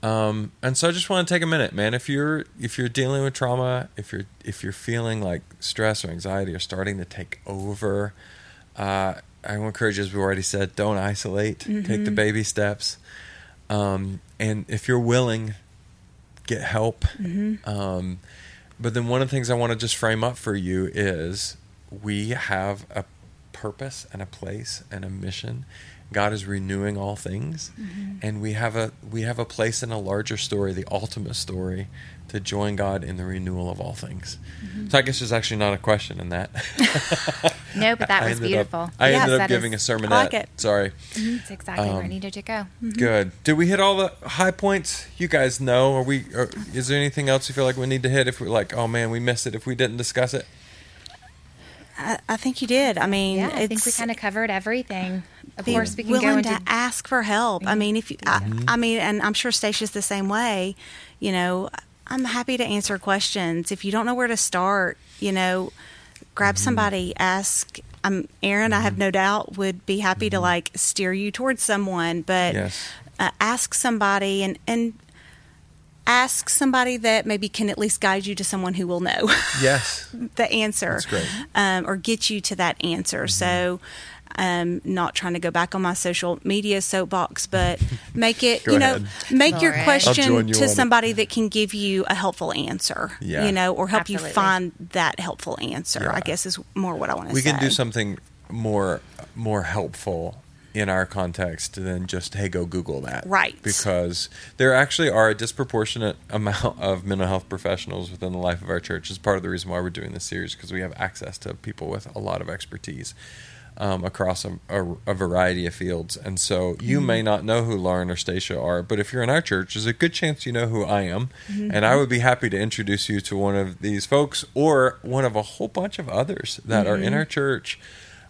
Um, and so I just want to take a minute, man. If you're if you're dealing with trauma, if you're if you're feeling like stress or anxiety are starting to take over, uh, I encourage you, as we already said, don't isolate. Take the baby steps. Um, and if you're willing, get help. Um, but then one of the things I want to just frame up for you is we have a purpose and a place and a mission. God is renewing all things, mm-hmm. and we have a we have a place in a larger story, the ultimate story, to join God in the renewal of all things. Mm-hmm. So I guess there's actually not a question in that. No, but that I was beautiful. Up, I Yes, ended up giving is- a I sermonette. like it. Sorry. Mm-hmm. It's exactly where I um, needed to go. Good. Did we hit all the high points? You guys know. Are we? Are, is there anything else you feel like we need to hit? If we're like, oh man, we missed it. If we didn't discuss it. I, I think you did. I mean, Yeah, I think we kind of covered everything. Of be course, we can willing to ask for help. I mean, if you, I, I mean, and I'm sure Stacey's the same way. You know, I'm happy to answer questions. If you don't know where to start, you know, grab somebody, ask. Um, Aaron, I have no doubt would be happy to like steer you towards someone, but Yes. uh, ask somebody and and ask somebody that maybe can at least guide you to someone who will know. Yes. the answer That's great. um, or get you to that answer. So, um, not trying to go back on my social media soapbox, but make it, you know, ahead. make your Lauren. I'll question you to on it. somebody that can give you a helpful answer, Yeah. you know, or help Absolutely. you find that helpful answer. Yeah. I guess is more what I want to say. we can do something more more helpful in our context than just hey go google that Right. because there actually are a disproportionate amount of mental health professionals within the life of our church is part of the reason why we're doing this series because we have access to people with a lot of expertise um, across a, a, a variety of fields. And so you may not know who lauren or stacia are but if you're in our church there's a good chance you know who i am. And i would be happy to introduce you to one of these folks or one of a whole bunch of others that are in our church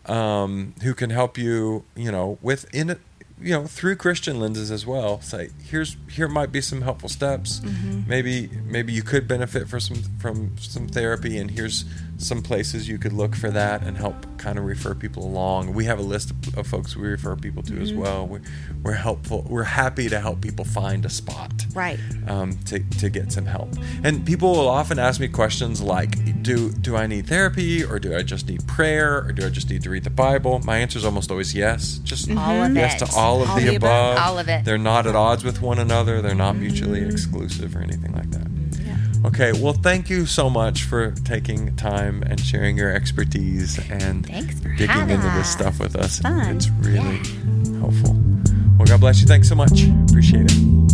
um, who can help you, you know, with in you know through Christian lenses as well. Say here's here might be some helpful steps. Maybe maybe you could benefit from some from some therapy, and here's some places you could look for that and help kind of refer people along. We have a list of, of folks we refer people to as mm-hmm. well. We're, we're helpful. We're happy to help people find a spot Right. um, to, to get some help. And people will often ask me questions like, do do I need therapy or do I just need prayer or do I just need to read the Bible? My answer is almost always yes. Just mm-hmm. All of yes it. to all of All the the above. above. All of it. They're not at odds with one another. They're not mutually mm-hmm. exclusive or anything like that. Yeah. Okay, well, thank you so much for taking time and sharing your expertise and digging into us. this stuff with us. Fun. It's really helpful. Well, God bless you. Thanks so much. Appreciate it.